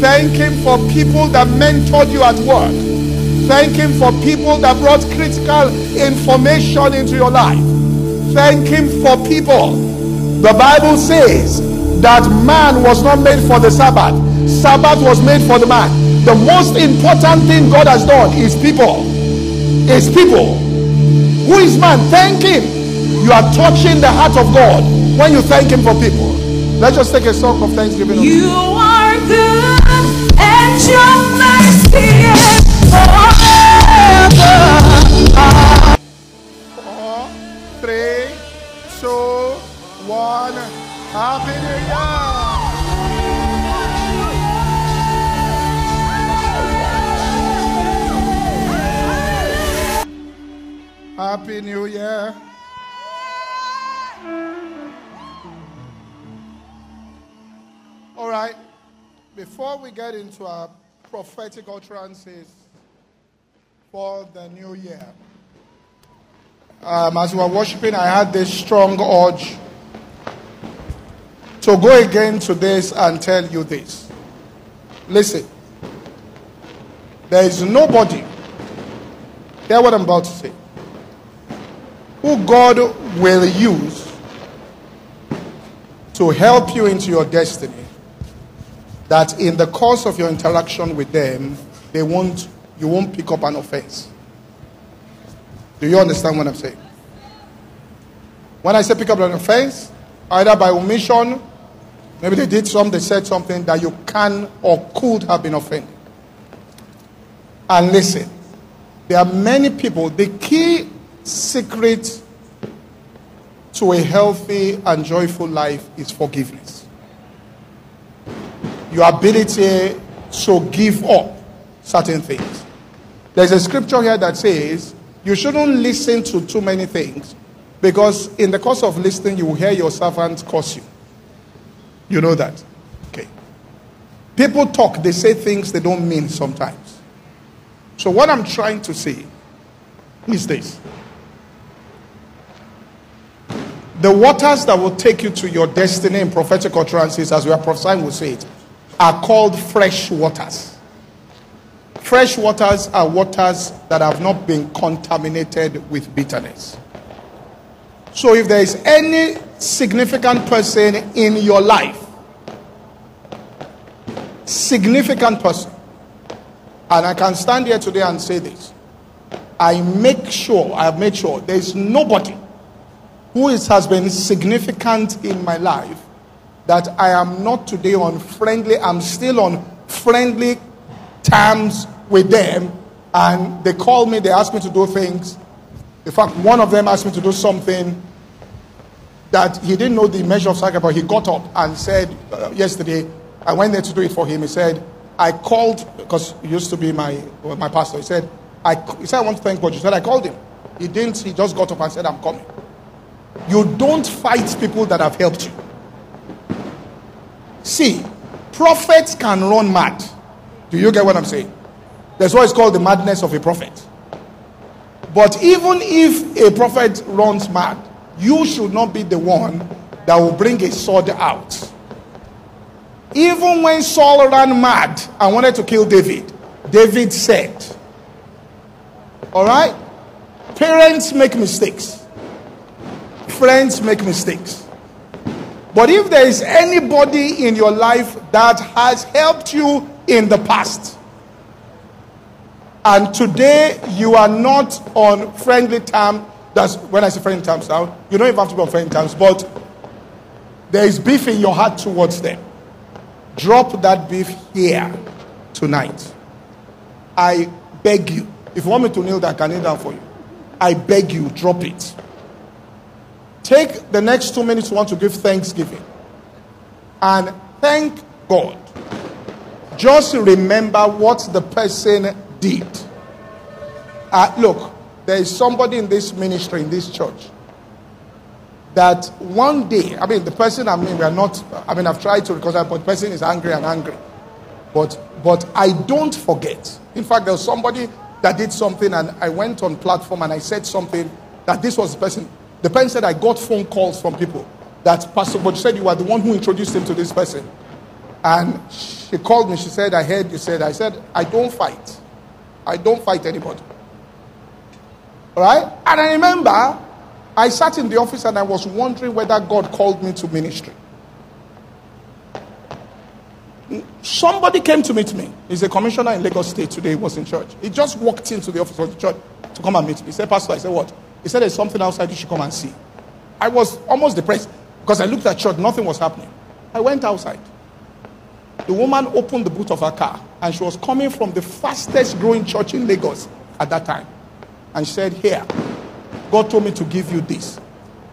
Thank Him for people that mentored you at work. Thank Him for people that brought critical information into your life. Thank Him for people. The Bible says that man was not made for the Sabbath, Sabbath was made for the man. The most important thing God has done is people. Is people. Who is man? Thank Him. You are touching the heart of God when you thank Him for people. Let's just take a song of thanksgiving. You are good and your mercy is forever. Four, three, two, one. Happy New Year! Happy New Year! Right, before we get into our prophetic utterances for the new year, um, as we were worshiping, I had this strong urge to go again to this and tell you this. Listen, there is nobody, hear what I'm about to say, who God will use to help you into your destiny that in the course of your interaction with them, they won't, you won't pick up an offense. Do you understand what I'm saying? When I say pick up an offense, either by omission, maybe they did something, they said something that you can or could have been offended. And listen, there are many people, the key secret to a healthy and joyful life is forgiveness. Your ability to give up certain things. There's a scripture here that says you shouldn't listen to too many things because in the course of listening, you will hear your servant curse you. You know that. Okay. People talk, they say things they don't mean sometimes. So, what I'm trying to say is this the waters that will take you to your destiny in prophetic utterances, as we are prophesying, will say it, are called fresh waters. Fresh waters are waters that have not been contaminated with bitterness. So, if there is any significant person in your life, significant person, and I can stand here today and say this, I make sure, I have made sure there is nobody who is, has been significant in my life that I am not today on friendly, I'm still on friendly terms with them, and they call me, they ask me to do things. In fact, one of them asked me to do something that he didn't know the measure of sacrifice. He got up and said, uh, yesterday, I went there to do it for him. He said, I called, because he used to be my, my pastor. He said, I, he said, I want to thank God. He said, I called him. He didn't, he just got up and said, I'm coming. You don't fight people that have helped you. See, prophets can run mad. Do you get what I'm saying? That's why it's called the madness of a prophet. But even if a prophet runs mad, you should not be the one that will bring a sword out. Even when Saul ran mad and wanted to kill David, David said, All right, parents make mistakes, friends make mistakes. But if there is anybody in your life that has helped you in the past, and today you are not on friendly terms, that's when I say friendly terms now, you don't even have to be on friendly terms, but there is beef in your heart towards them. Drop that beef here tonight. I beg you. If you want me to kneel down, I can kneel down for you. I beg you, drop it. Take the next two minutes, want to give thanksgiving. And thank God. Just remember what the person did. Uh, look, there is somebody in this ministry, in this church, that one day, I mean, the person, I mean, we are not, I mean, I've tried to but the person is angry and angry. But, but I don't forget. In fact, there was somebody that did something, and I went on platform and I said something that this was the person. The person said I got phone calls from people that Pastor But said you were the one who introduced him to this person. And she called me. She said, I heard you said. I said, I don't fight. I don't fight anybody. All right? And I remember I sat in the office and I was wondering whether God called me to ministry. Somebody came to meet me. He's a commissioner in Lagos State today. He was in church. He just walked into the office of the church to come and meet me. He said, Pastor, I said, What? He said, There's something outside you should come and see. I was almost depressed because I looked at church, nothing was happening. I went outside. The woman opened the boot of her car and she was coming from the fastest growing church in Lagos at that time. And she said, Here, God told me to give you this.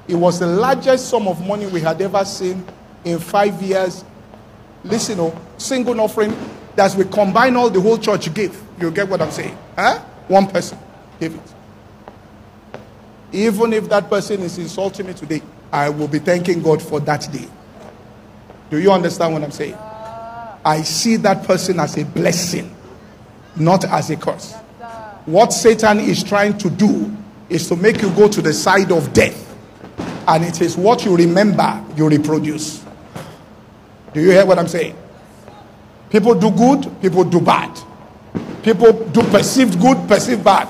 It was the largest sum of money we had ever seen in five years. Listen, oh, single offering. That's we combine all the whole church give. You get what I'm saying? Huh? One person gave it. Even if that person is insulting me today, I will be thanking God for that day. Do you understand what I'm saying? I see that person as a blessing, not as a curse. What Satan is trying to do is to make you go to the side of death. And it is what you remember you reproduce. Do you hear what I'm saying? People do good, people do bad. People do perceived good, perceived bad.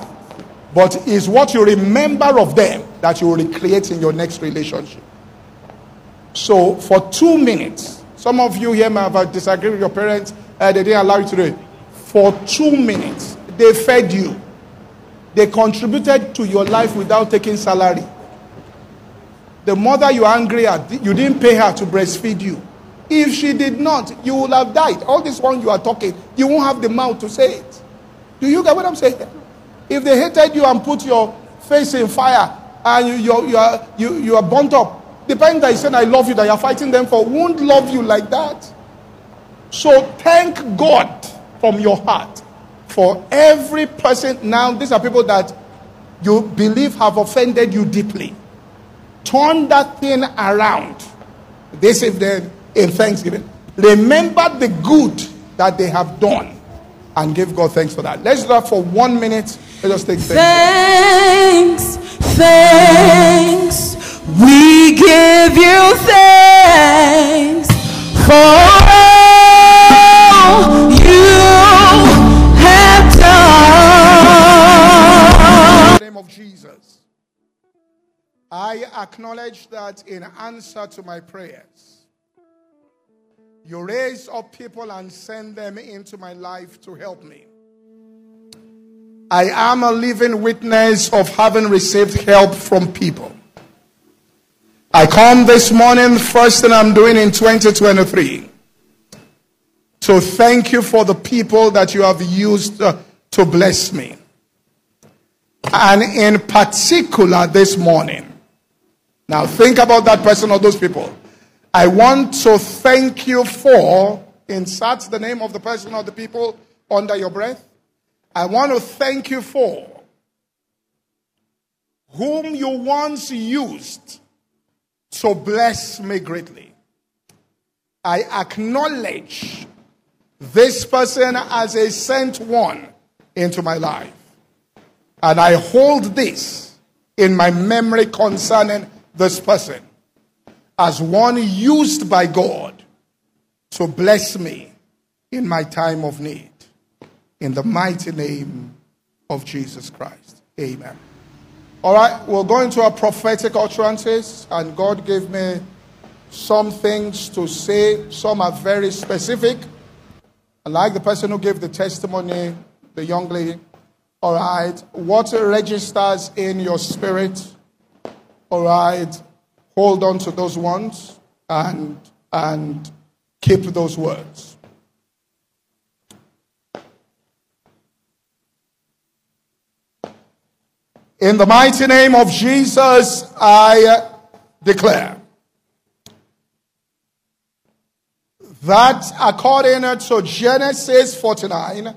But it's what you remember of them that you will recreate in your next relationship. So, for two minutes, some of you here may have disagreed with your parents, uh, they didn't allow you to do it. For two minutes, they fed you, they contributed to your life without taking salary. The mother you're angry at, you didn't pay her to breastfeed you. If she did not, you would have died. All this one you are talking, you won't have the mouth to say it. Do you get what I'm saying? If they hated you and put your face in fire and you, you, you, are, you, you are burnt up, the person that is saying, I love you, that you're fighting them for, won't love you like that. So thank God from your heart for every person. Now, these are people that you believe have offended you deeply. Turn that thing around. This evening in Thanksgiving. Remember the good that they have done and give God thanks for that. Let's do that for one minute. Let us take thanks. Thanks, thanks. We give you thanks for all you have done. In the name of Jesus. I acknowledge that in answer to my prayers, you raise up people and send them into my life to help me. I am a living witness of having received help from people. I come this morning, first thing I'm doing in 2023, to thank you for the people that you have used uh, to bless me. And in particular this morning, now think about that person or those people. I want to thank you for, insert the name of the person or the people under your breath. I want to thank you for whom you once used to bless me greatly. I acknowledge this person as a sent one into my life. And I hold this in my memory concerning this person as one used by God to bless me in my time of need. In the mighty name of Jesus Christ. Amen. All right, we'll go into our prophetic utterances, and God gave me some things to say. Some are very specific. Like the person who gave the testimony, the young lady. All right, what registers in your spirit? All right, hold on to those ones and and keep those words. In the mighty name of Jesus, I declare that according to Genesis 49,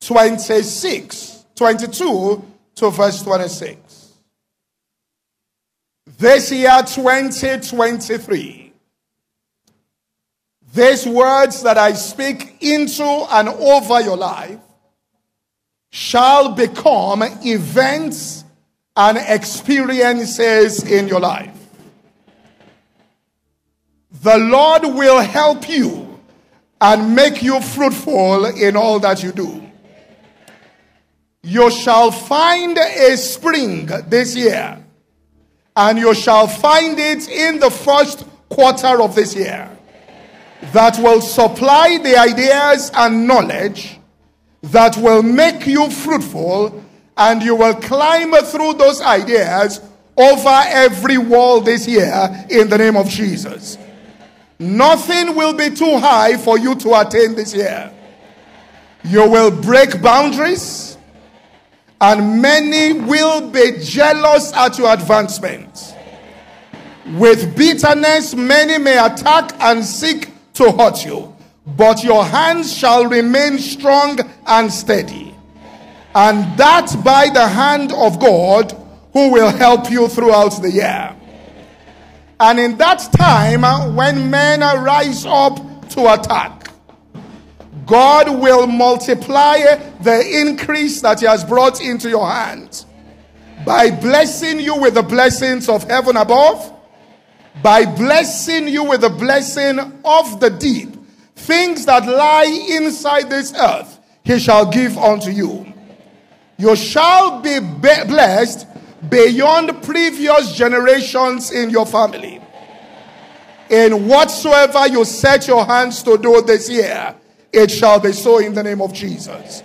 26, 22 to verse 26, this year 2023, these words that I speak into and over your life shall become events and experiences in your life. The Lord will help you and make you fruitful in all that you do. You shall find a spring this year, and you shall find it in the first quarter of this year that will supply the ideas and knowledge that will make you fruitful, and you will climb through those ideas over every wall this year in the name of Jesus. Nothing will be too high for you to attain this year. You will break boundaries, and many will be jealous at your advancement. With bitterness, many may attack and seek to hurt you, but your hands shall remain strong and steady. And that by the hand of God who will help you throughout the year. And in that time, uh, when men rise up to attack, God will multiply the increase that He has brought into your hands by blessing you with the blessings of heaven above, by blessing you with the blessing of the deep. Things that lie inside this earth, He shall give unto you. You shall be blessed beyond previous generations in your family. In whatsoever you set your hands to do this year, it shall be so in the name of Jesus.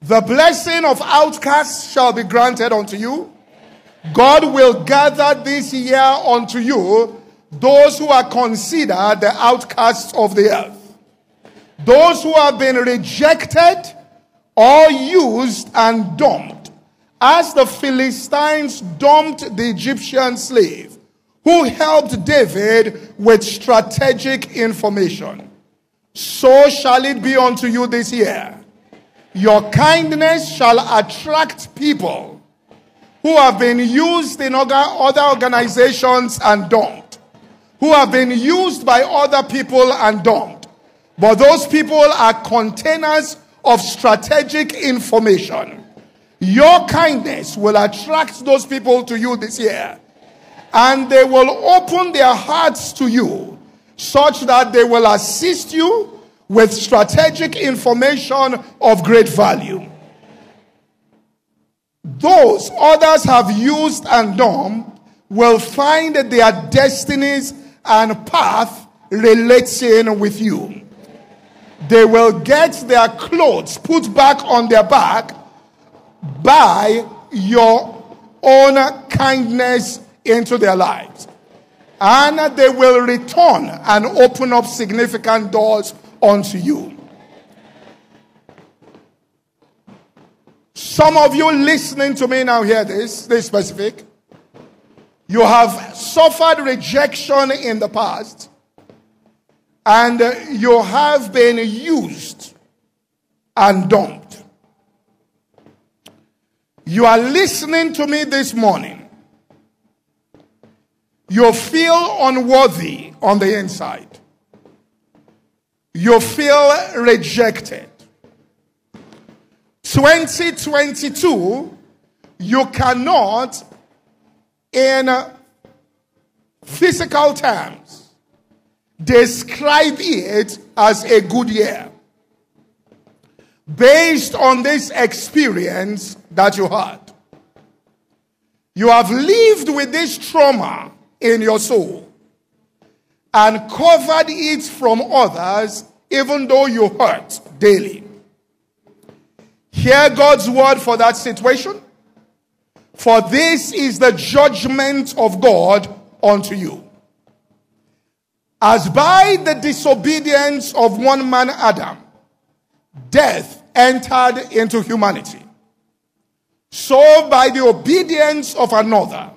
The blessing of outcasts shall be granted unto you. God will gather this year unto you those who are considered the outcasts of the earth, those who have been rejected or used and dumped as the Philistines dumped the Egyptian slave who helped David with strategic information. So shall it be unto you this year. Your kindness shall attract people who have been used in other organizations and dumped, who have been used by other people and dumped. But those people are containers of strategic information. Your kindness will attract those people to you this year. And they will open their hearts to you such that they will assist you with strategic information of great value. Those others have used and done will find their destinies and path relating with you. They will get their clothes put back on their back by your own kindness into their lives. And they will return and open up significant doors unto you. Some of you listening to me now hear this, this specific. You have suffered rejection in the past, and uh, you have been used and dumped. You are listening to me this morning. You feel unworthy on the inside. You feel rejected. 2022, you cannot, in uh, physical terms, describe it as a good year based on this experience that you had. You have lived with this trauma in your soul and covered it from others, even though you hurt daily. Hear God's word for that situation. For this is the judgment of God unto you. As by the disobedience of one man, Adam, death entered into humanity. So, by the obedience of another,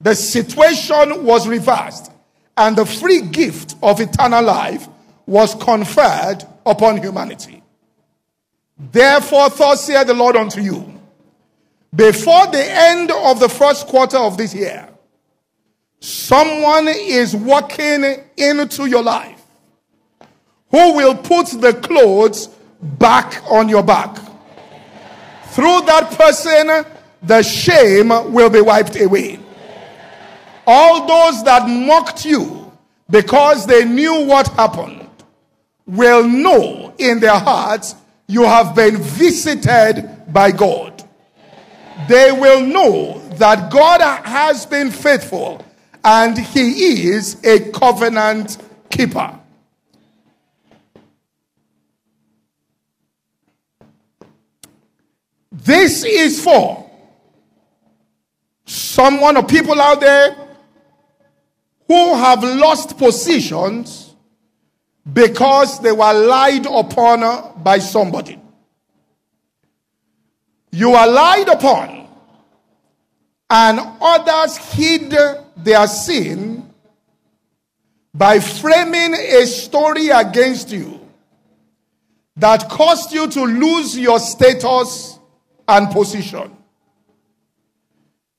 the situation was reversed, and the free gift of eternal life was conferred upon humanity. Therefore, thus saith the Lord unto you, before the end of the first quarter of this year, someone is walking into your life who will put the clothes back on your back. Through that person, the shame will be wiped away. All those that mocked you because they knew what happened will know in their hearts you have been visited by God. They will know that God has been faithful and He is a covenant keeper. This is for someone or people out there who have lost positions because they were lied upon uh, by somebody. You are lied upon, and others hid their sin by framing a story against you that caused you to lose your status and position.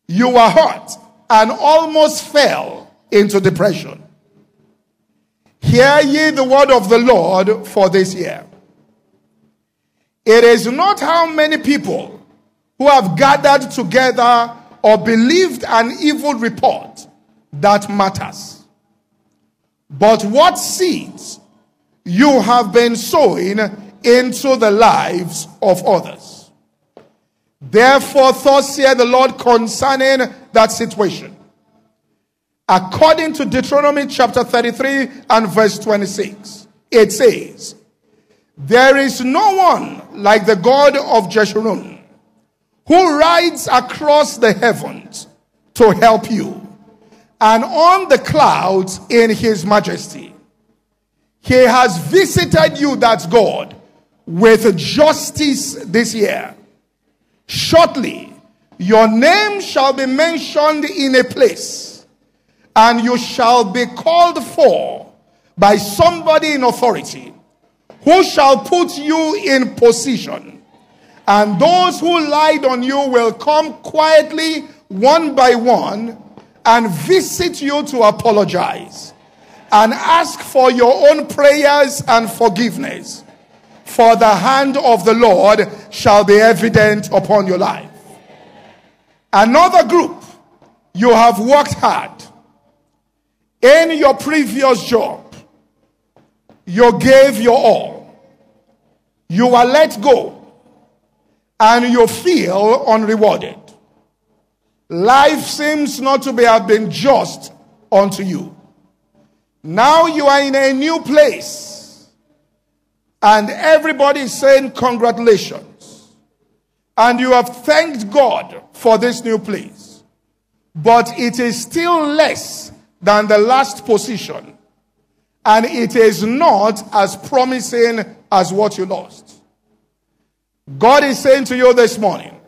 You were hurt and almost fell into depression. Hear ye the word of the Lord for this year. It is not how many people who have gathered together or believed an evil report that matters, but what seeds you have been sowing into the lives of others. Therefore, thus saith the Lord concerning that situation. According to Deuteronomy chapter 33 and verse 26, it says, There is no one like the God of Jeshurun who rides across the heavens to help you and on the clouds in his majesty. He has visited you, that's God, with justice this year. Shortly, your name shall be mentioned in a place, and you shall be called for by somebody in authority who shall put you in position. And those who lied on you will come quietly, one by one, and visit you to apologize and ask for your own prayers and forgiveness. For the hand of the Lord shall be evident upon your life. Another group, you have worked hard in your previous job. You gave your all. You were let go and you feel unrewarded. Life seems not to be, have been just unto you. Now you are in a new place, and everybody is saying congratulations. And you have thanked God for this new place. But it is still less than the last position, and it is not as promising as what you lost. God is saying to you this morning,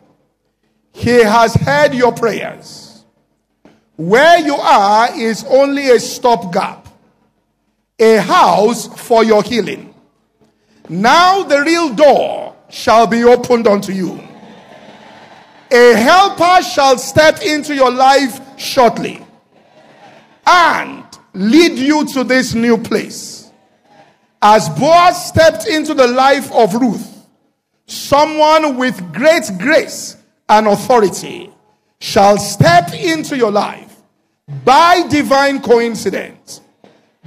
he has heard your prayers. Where you are is only a stopgap, a house for your healing. Now the real door shall be opened unto you. A helper shall step into your life shortly and lead you to this new place. As Boaz stepped into the life of Ruth, someone with great grace and authority shall step into your life by divine coincidence.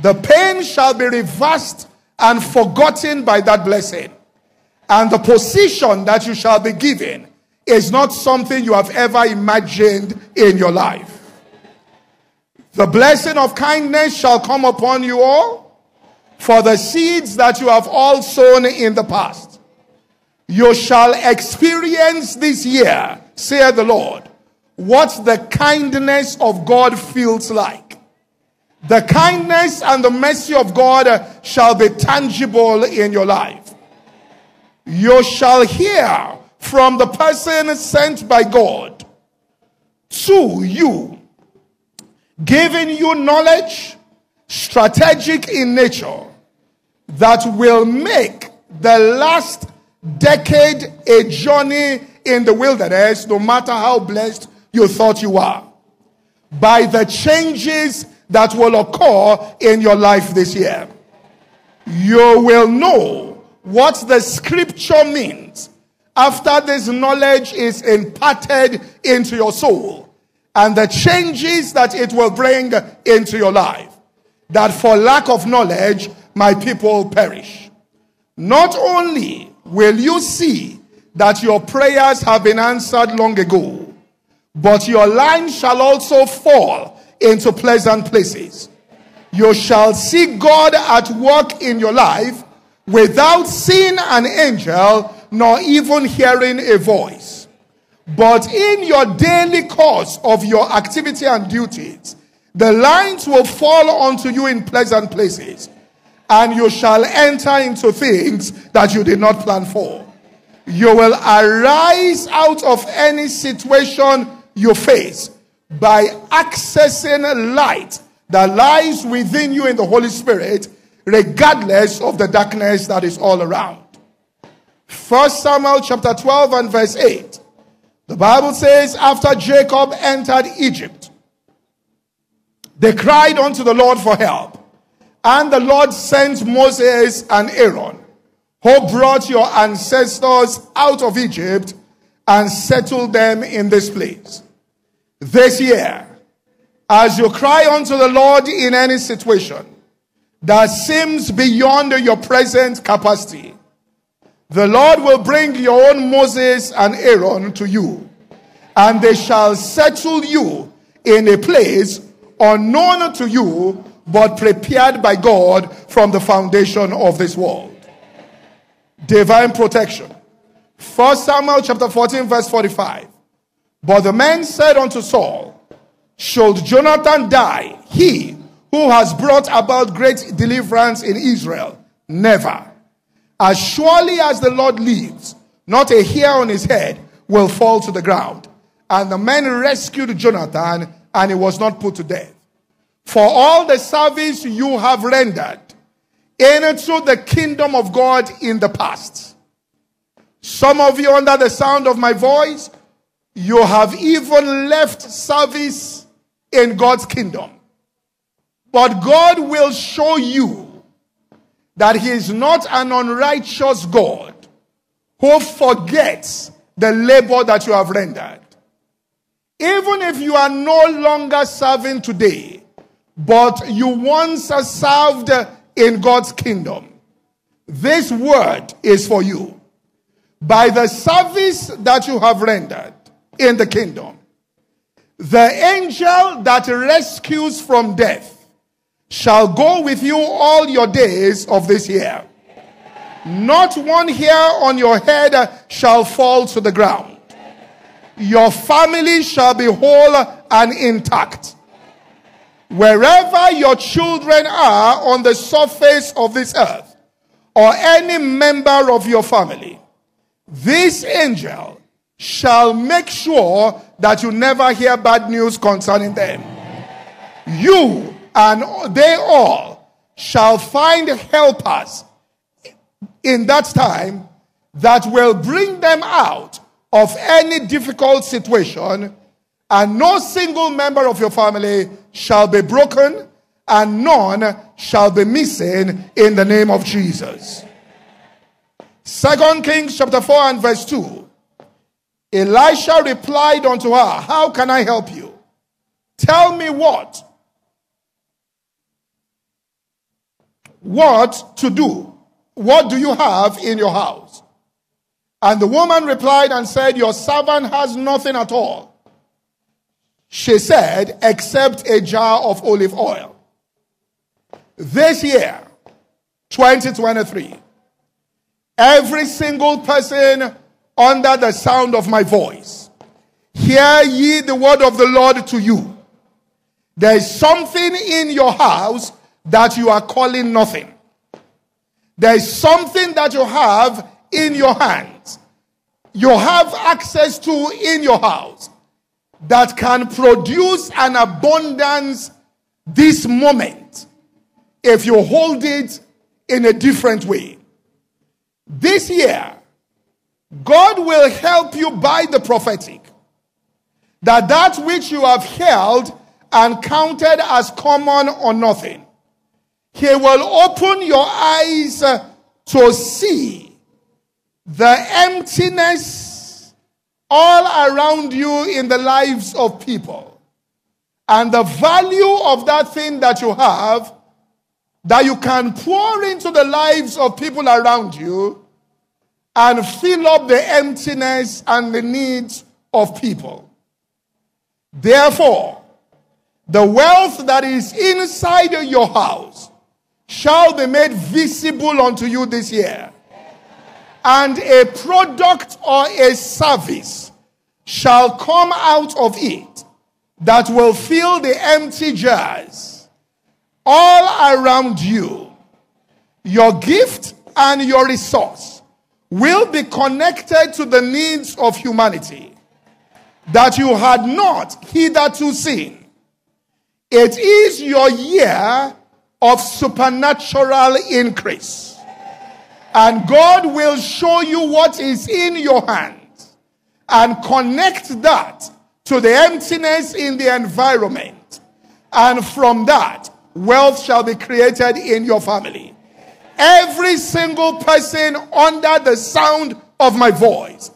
The pain shall be reversed and forgotten by that blessing. And the position that you shall be given is not something you have ever imagined in your life. The blessing of kindness shall come upon you all for the seeds that you have all sown in the past you shall experience this year, saith the Lord, what the kindness of God feels like. The kindness and the mercy of God shall be tangible in your life. You shall hear from the person sent by God to you, giving you knowledge, strategic in nature, that will make the last decade a journey in the wilderness, no matter how blessed you thought you are, by the changes that will occur in your life this year. You will know what the scripture means after this knowledge is imparted into your soul and the changes that it will bring into your life. That for lack of knowledge, my people perish. Not only will you see that your prayers have been answered long ago, but your line shall also fall into pleasant places. You shall see God at work in your life without seeing an angel nor even hearing a voice. But in your daily course of your activity and duties, the lines will fall onto you in pleasant places, and you shall enter into things that you did not plan for. You will arise out of any situation you face by accessing light that lies within you in the Holy Spirit, regardless of the darkness that is all around. First Samuel chapter 12 and verse 8. The Bible says, after Jacob entered Egypt, they cried unto the Lord for help. And the Lord sent Moses and Aaron, who brought your ancestors out of Egypt and settled them in this place. This year, as you cry unto the Lord in any situation that seems beyond your present capacity, the Lord will bring your own Moses and Aaron to you, and they shall settle you in a place unknown to you, but prepared by God from the foundation of this world. Divine protection. 1 Samuel chapter 14, verse 45. But the men said unto Saul, Should Jonathan die, he who has brought about great deliverance in Israel? Never. As surely as the Lord lives, not a hair on his head will fall to the ground. And the men rescued Jonathan, and he was not put to death. For all the service you have rendered into the kingdom of God in the past. Some of you, under the sound of my voice, you have even left service in God's kingdom. But God will show you that he is not an unrighteous God who forgets the labor that you have rendered. Even if you are no longer serving today, but you once served in God's kingdom, this word is for you. By the service that you have rendered in the kingdom, the angel that rescues from death shall go with you all your days of this year. Not one hair on your head shall fall to the ground. Your family shall be whole and intact. Wherever your children are on the surface of this earth, or any member of your family, this angel shall make sure that you never hear bad news concerning them. You and they all shall find helpers in that time that will bring them out of any difficult situation, and no single member of your family shall be broken, and none shall be missing in the name of Jesus. Second Kings chapter 4 and verse 2. Elisha replied unto her, How can I help you? Tell me what what to do. What do you have in your house? And the woman replied and said, Your servant has nothing at all. She said, except a jar of olive oil. This year, 2023, every single person under the sound of my voice, hear ye the word of the Lord to you. There is something in your house that you are calling nothing. There is something that you have in your hands you have access to in your house that can produce an abundance this moment if you hold it in a different way. This year, God will help you by the prophetic that that which you have held and counted as common or nothing, He will open your eyes to see the emptiness all around you in the lives of people and the value of that thing that you have that you can pour into the lives of people around you and fill up the emptiness and the needs of people. Therefore, the wealth that is inside your house shall be made visible unto you this year. And a product or a service shall come out of it that will fill the empty jars all around you. Your gift and your resource will be connected to the needs of humanity that you had not hitherto seen. It is your year of supernatural increase. And God will show you what is in your hands and connect that to the emptiness in the environment. And from that, wealth shall be created in your family. Every single person under the sound of my voice,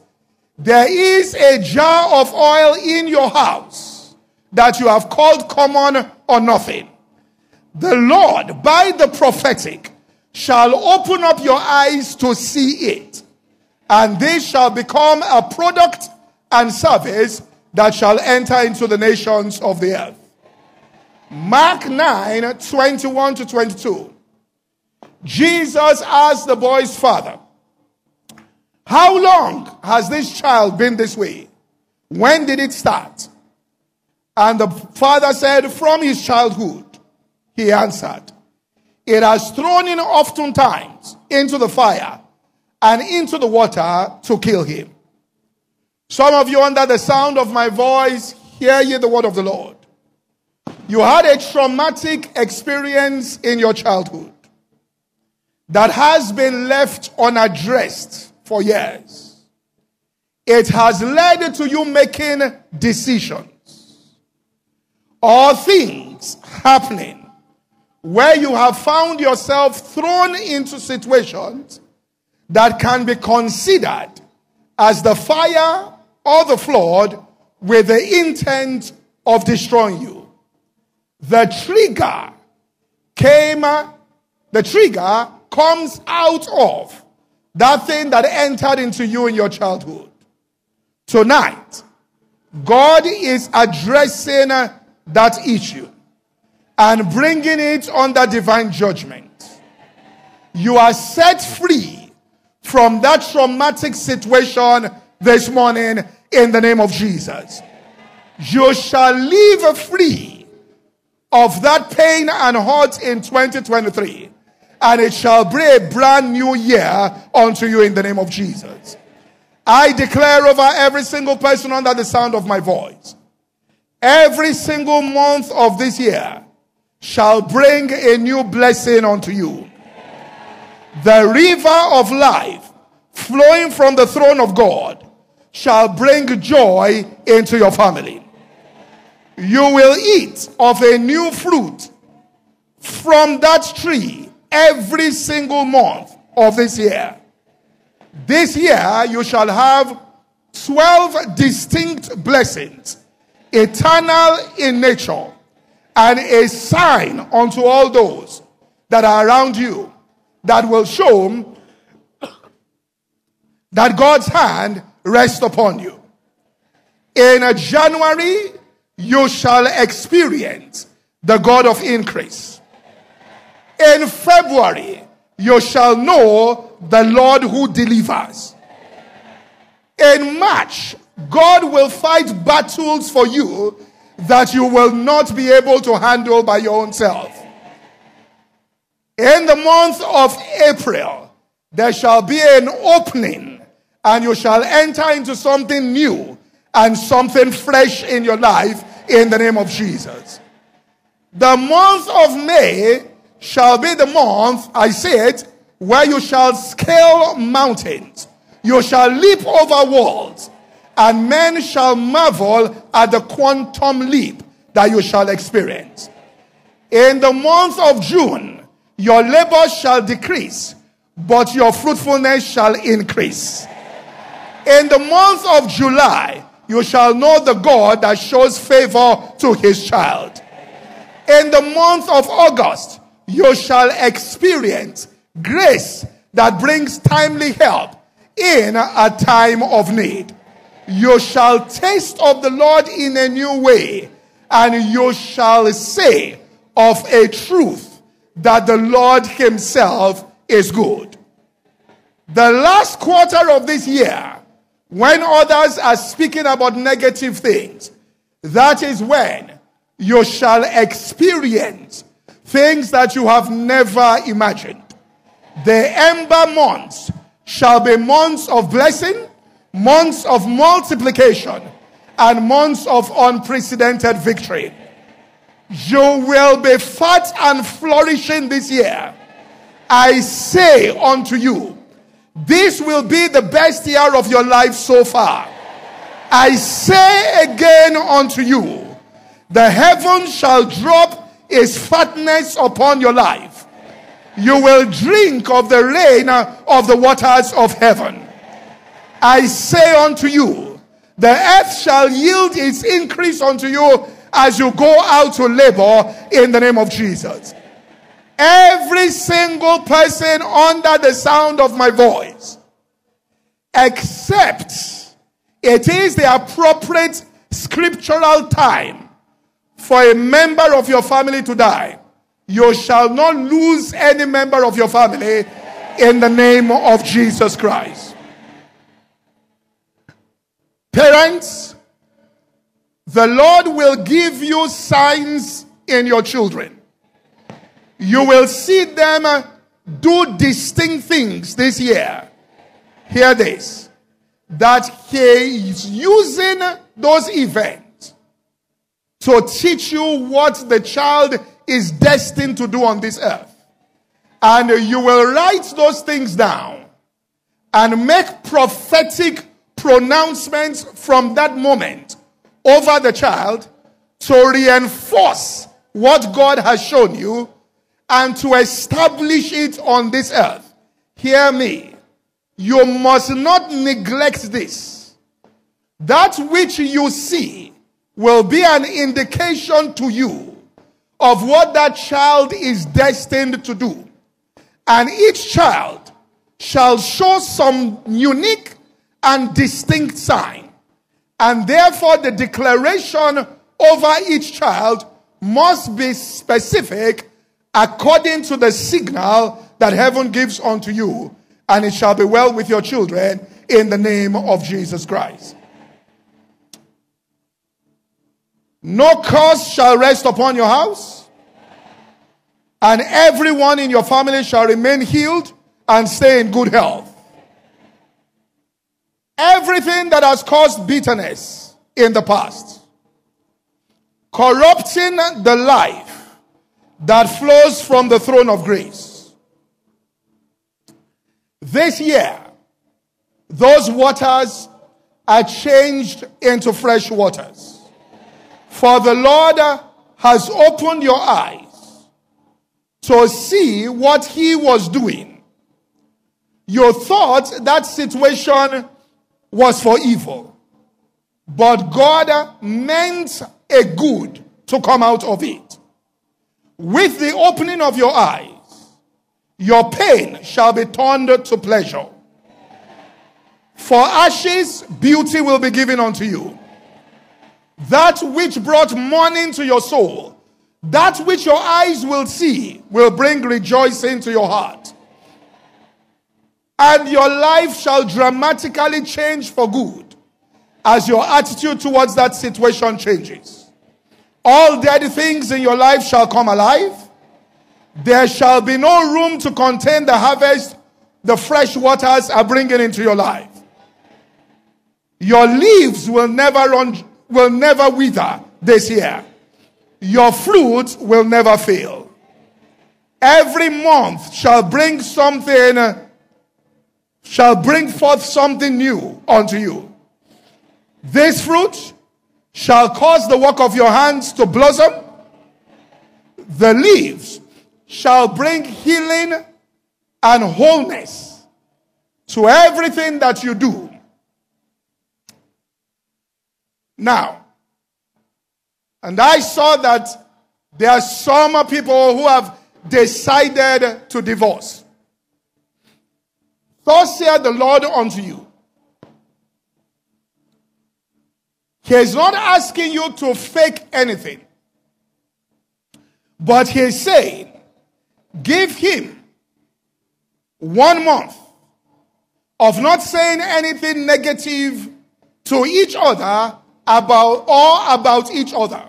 there is a jar of oil in your house that you have called common or nothing. The Lord, by the prophetic, shall open up your eyes to see it, and this shall become a product and service that shall enter into the nations of the earth. Mark 9 21 to 22. Jesus asked the boy's father, How long has this child been this way? When did it start? And the father said, From his childhood. He answered, It has thrown him oftentimes into the fire and into the water to kill him. Some of you, under the sound of my voice, hear ye the word of the Lord. You had a traumatic experience in your childhood that has been left unaddressed for years. It has led to you making decisions or things happening where you have found yourself thrown into situations that can be considered as the fire or the flood with the intent of destroying you. The trigger came, the trigger comes out of that thing that entered into you in your childhood. Tonight, God is addressing that issue and bringing it under divine judgment. You are set free from that traumatic situation this morning in the name of Jesus. You shall live free of that pain and hurt in 2023, and it shall bring a brand new year unto you in the name of Jesus. I declare over every single person under the sound of my voice, every single month of this year, shall bring a new blessing unto you. The river of life flowing from the throne of God shall bring joy into your family. You will eat of a new fruit from that tree every single month of this year. This year you shall have 12 distinct blessings, eternal in nature and a sign unto all those that are around you that will show that God's hand rests upon you. In January, you shall experience the God of increase. In February, you shall know the Lord who delivers. In March, God will fight battles for you that you will not be able to handle by your own self. In the month of April, there shall be an opening and you shall enter into something new and something fresh in your life in the name of Jesus. The month of May shall be the month, I say it, where you shall scale mountains, you shall leap over walls, and men shall marvel at the quantum leap that you shall experience. In the month of June, your labor shall decrease, but your fruitfulness shall increase. In the month of July, you shall know the God that shows favor to his child. In the month of August, you shall experience grace that brings timely help in a time of need. You shall taste of the Lord in a new way, and you shall say of a truth that the Lord Himself is good. The last quarter of this year, when others are speaking about negative things, that is when you shall experience things that you have never imagined. The ember months shall be months of blessing, months of multiplication, and months of unprecedented victory. You will be fat and flourishing this year. I say unto you, this will be the best year of your life so far. I say again unto you, the heavens shall drop its fatness upon your life. You will drink of the rain of the waters of heaven. I say unto you, the earth shall yield its increase unto you as you go out to labor in the name of Jesus. Every single person under the sound of my voice, except it is the appropriate scriptural time for a member of your family to die, you shall not lose any member of your family in the name of Jesus Christ. Parents, the Lord will give you signs in your children. You will see them uh, do distinct things this year. Hear this that He is using those events to teach you what the child is destined to do on this earth. And you will write those things down and make prophetic pronouncements from that moment over the child to reinforce what God has shown you and to establish it on this earth. Hear me. You must not neglect this. That which you see will be an indication to you of what that child is destined to do. And each child shall show some unique and distinct sign. And therefore, the declaration over each child must be specific according to the signal that heaven gives unto you. And it shall be well with your children in the name of Jesus Christ. No curse shall rest upon your house, and everyone in your family shall remain healed and stay in good health. Everything that has caused bitterness in the past, corrupting the life that flows from the throne of grace. This year, those waters are changed into fresh waters. For the Lord has opened your eyes to see what He was doing. You thought that situation was for evil, but God meant a good to come out of it. With the opening of your eyes, your pain shall be turned to pleasure. For ashes, beauty will be given unto you. That which brought mourning to your soul, that which your eyes will see, will bring rejoicing to your heart. And your life shall dramatically change for good as your attitude towards that situation changes. All dead things in your life shall come alive. There shall be no room to contain the harvest the fresh waters are bringing into your life. Your leaves will never run, will never wither this year. Your fruit will never fail. Every month shall bring something, shall bring forth something new unto you. This fruit shall cause the work of your hands to blossom. The leaves shall bring healing and wholeness to everything that you do. Now, and I saw that there are some people who have decided to divorce. Thus said the Lord unto you. He is not asking you to fake anything, but he is saying, give him one month of not saying anything negative to each other about or about each other.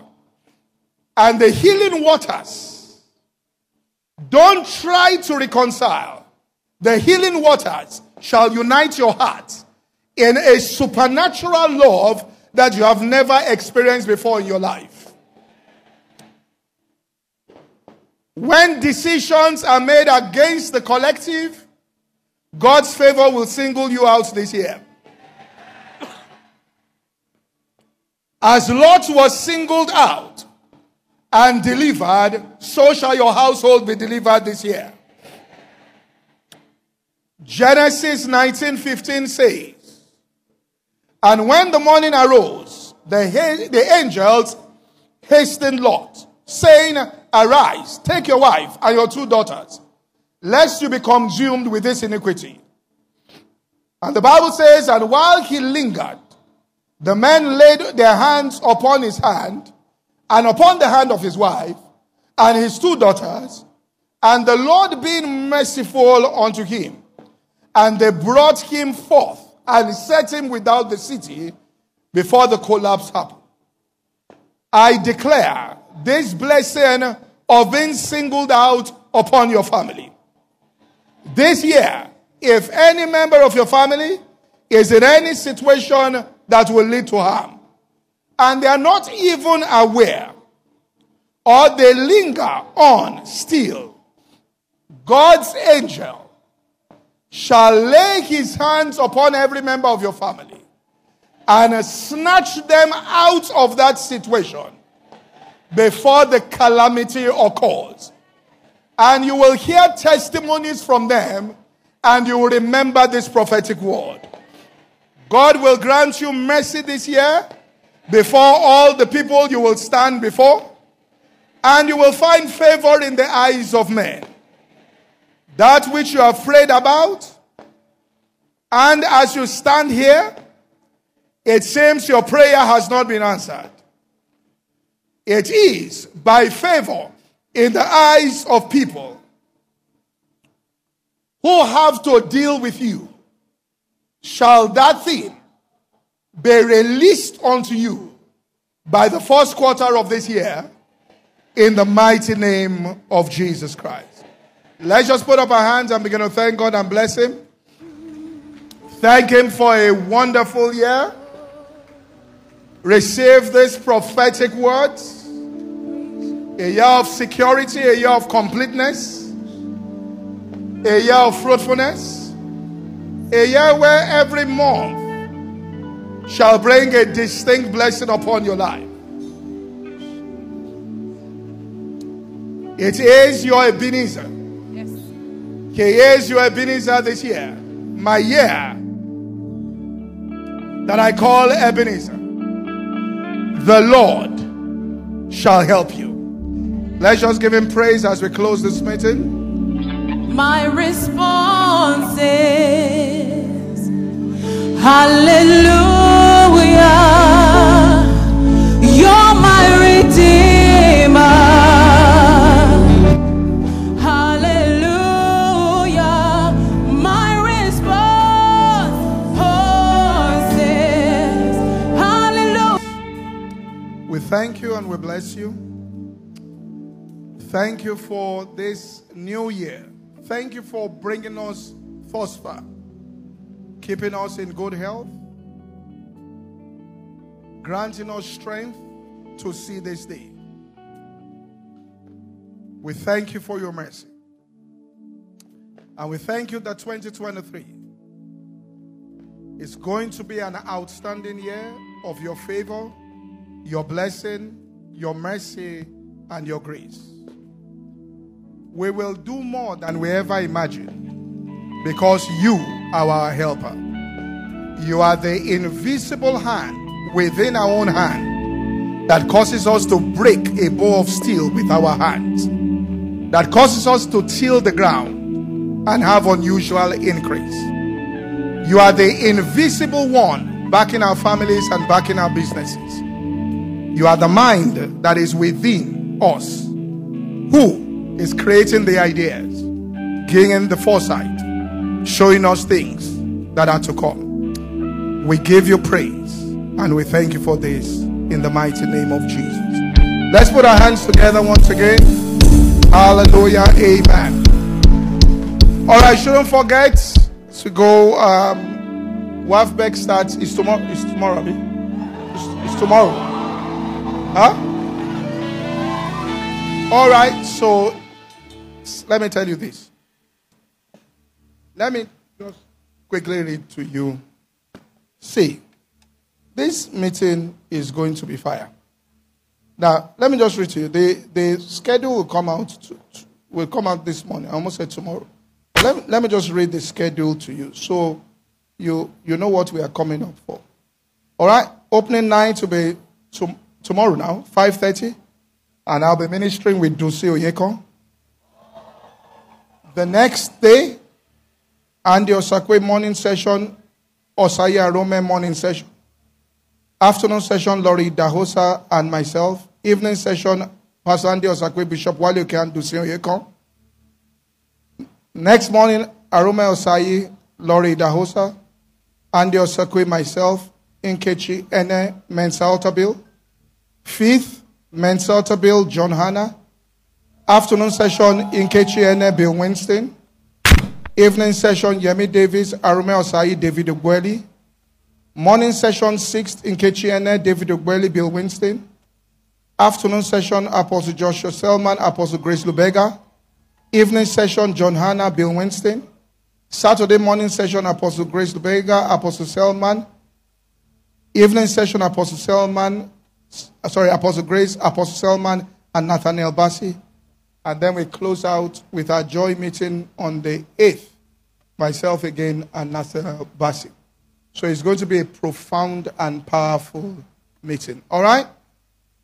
And the healing waters. Don't try to reconcile. The healing waters shall unite your heart in a supernatural love that you have never experienced before in your life. When decisions are made against the collective, God's favor will single you out this year. As Lot was singled out and delivered, so shall your household be delivered this year. Genesis 19:15 says, And when the morning arose, the, the angels hastened Lot, saying, Arise, take your wife and your two daughters, lest you be consumed with this iniquity. And the Bible says, And while he lingered, the men laid their hands upon his hand and upon the hand of his wife and his two daughters, and the Lord being merciful unto him. And they brought him forth and set him without the city before the collapse happened. I declare this blessing of being singled out upon your family. This year, if any member of your family is in any situation that will lead to harm, and they are not even aware, or they linger on still, God's angel shall lay his hands upon every member of your family and snatch them out of that situation before the calamity occurs. And you will hear testimonies from them and you will remember this prophetic word. God will grant you mercy this year before all the people you will stand before, and you will find favor in the eyes of men. That which you are afraid about, and as you stand here, it seems your prayer has not been answered. It is by favor in the eyes of people who have to deal with you. Shall that thing be released unto you by the first quarter of this year in the mighty name of Jesus Christ? Let's just put up our hands and begin to thank God and bless Him. Thank Him for a wonderful year. Receive this prophetic words a year of security, a year of completeness, a year of fruitfulness, a year where every month shall bring a distinct blessing upon your life. It is your Ebenezer. He is your Ebenezer this year. My year that I call Ebenezer. The Lord shall help you. Let's just give him praise as we close this meeting. My response is Hallelujah. Thank you and we bless you. Thank you for this new year. Thank you for bringing us thus far, keeping us in good health, granting us strength to see this day. We thank you for your mercy. And we thank you that 2023 is going to be an outstanding year of your favor, your blessing, your mercy, and your grace. We will do more than we ever imagined because you are our helper. You are the invisible hand within our own hand that causes us to break a bow of steel with our hands, that causes us to till the ground and have unusual increase. You are the invisible one backing our families and backing our businesses. You are the mind that is within us. Who is creating the ideas, giving the foresight, showing us things that are to come. We give you praise and we thank you for this in the mighty name of Jesus. Let's put our hands together once again. Hallelujah. Amen. All right, shouldn't forget to go. Um, WAFBEC starts is tomorrow. Is tomorrow? It's, it's tomorrow. Huh? All right. So let me tell you this. Let me just quickly read to you. See, this meeting is going to be fire. Now, let me just read to you. The, the schedule will come out to, will come out this morning. I almost said tomorrow. Let, let me just read the schedule to you so you, you know what we are coming up for. All right? Opening night will be to, tomorrow now, 5.30. And I'll be ministering with Dunsin Oyekan. The next day, Andy Osakwe morning session, Osaya Rome morning session. Afternoon session, Laurie Dahosa and myself. Evening session, Pastor Andy Osakwe, Bishop Wale Oke Dunsin Oyekan. Next morning, Arome Osayi, Laurie Dahosa, Andy Osakwe, myself, Inkechi Ene, Mensa Otabil. Fifth, Otabil, John Hanna. Afternoon session, Inkechi Ene, Bill Winston. Evening session, Yemi Davis, Arome Osayi, David Ogbueli. Morning session, sixth, Inkechi Ene, David Ogbueli, Bill Winston. Afternoon session, Apostle Joshua Selman, Apostle Grace Lubega. Evening session, John Hanna, Bill Winston. Saturday morning session, Apostle Grace Lubega, Apostle Selman. Evening session, Apostle Selman, Uh, sorry, Apostle Grace, Apostle Selman, and Nathaniel Bassey. And then we close out with our joy meeting on the 8th. Myself again and Nathaniel Bassey. So it's going to be a profound and powerful meeting. All right?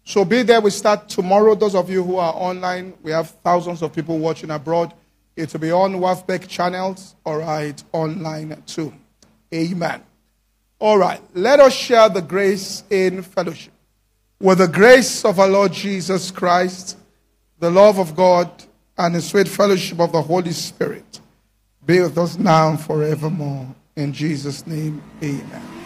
So be there. We start tomorrow. Those of you who are online, we have thousands of people watching abroad. It will be on WAFBEC channels, all right, online too. Amen. All right, let us share the grace in fellowship. With the grace of our Lord Jesus Christ, the love of God, and the sweet fellowship of the Holy Spirit be with us now and forevermore. In Jesus' name, amen.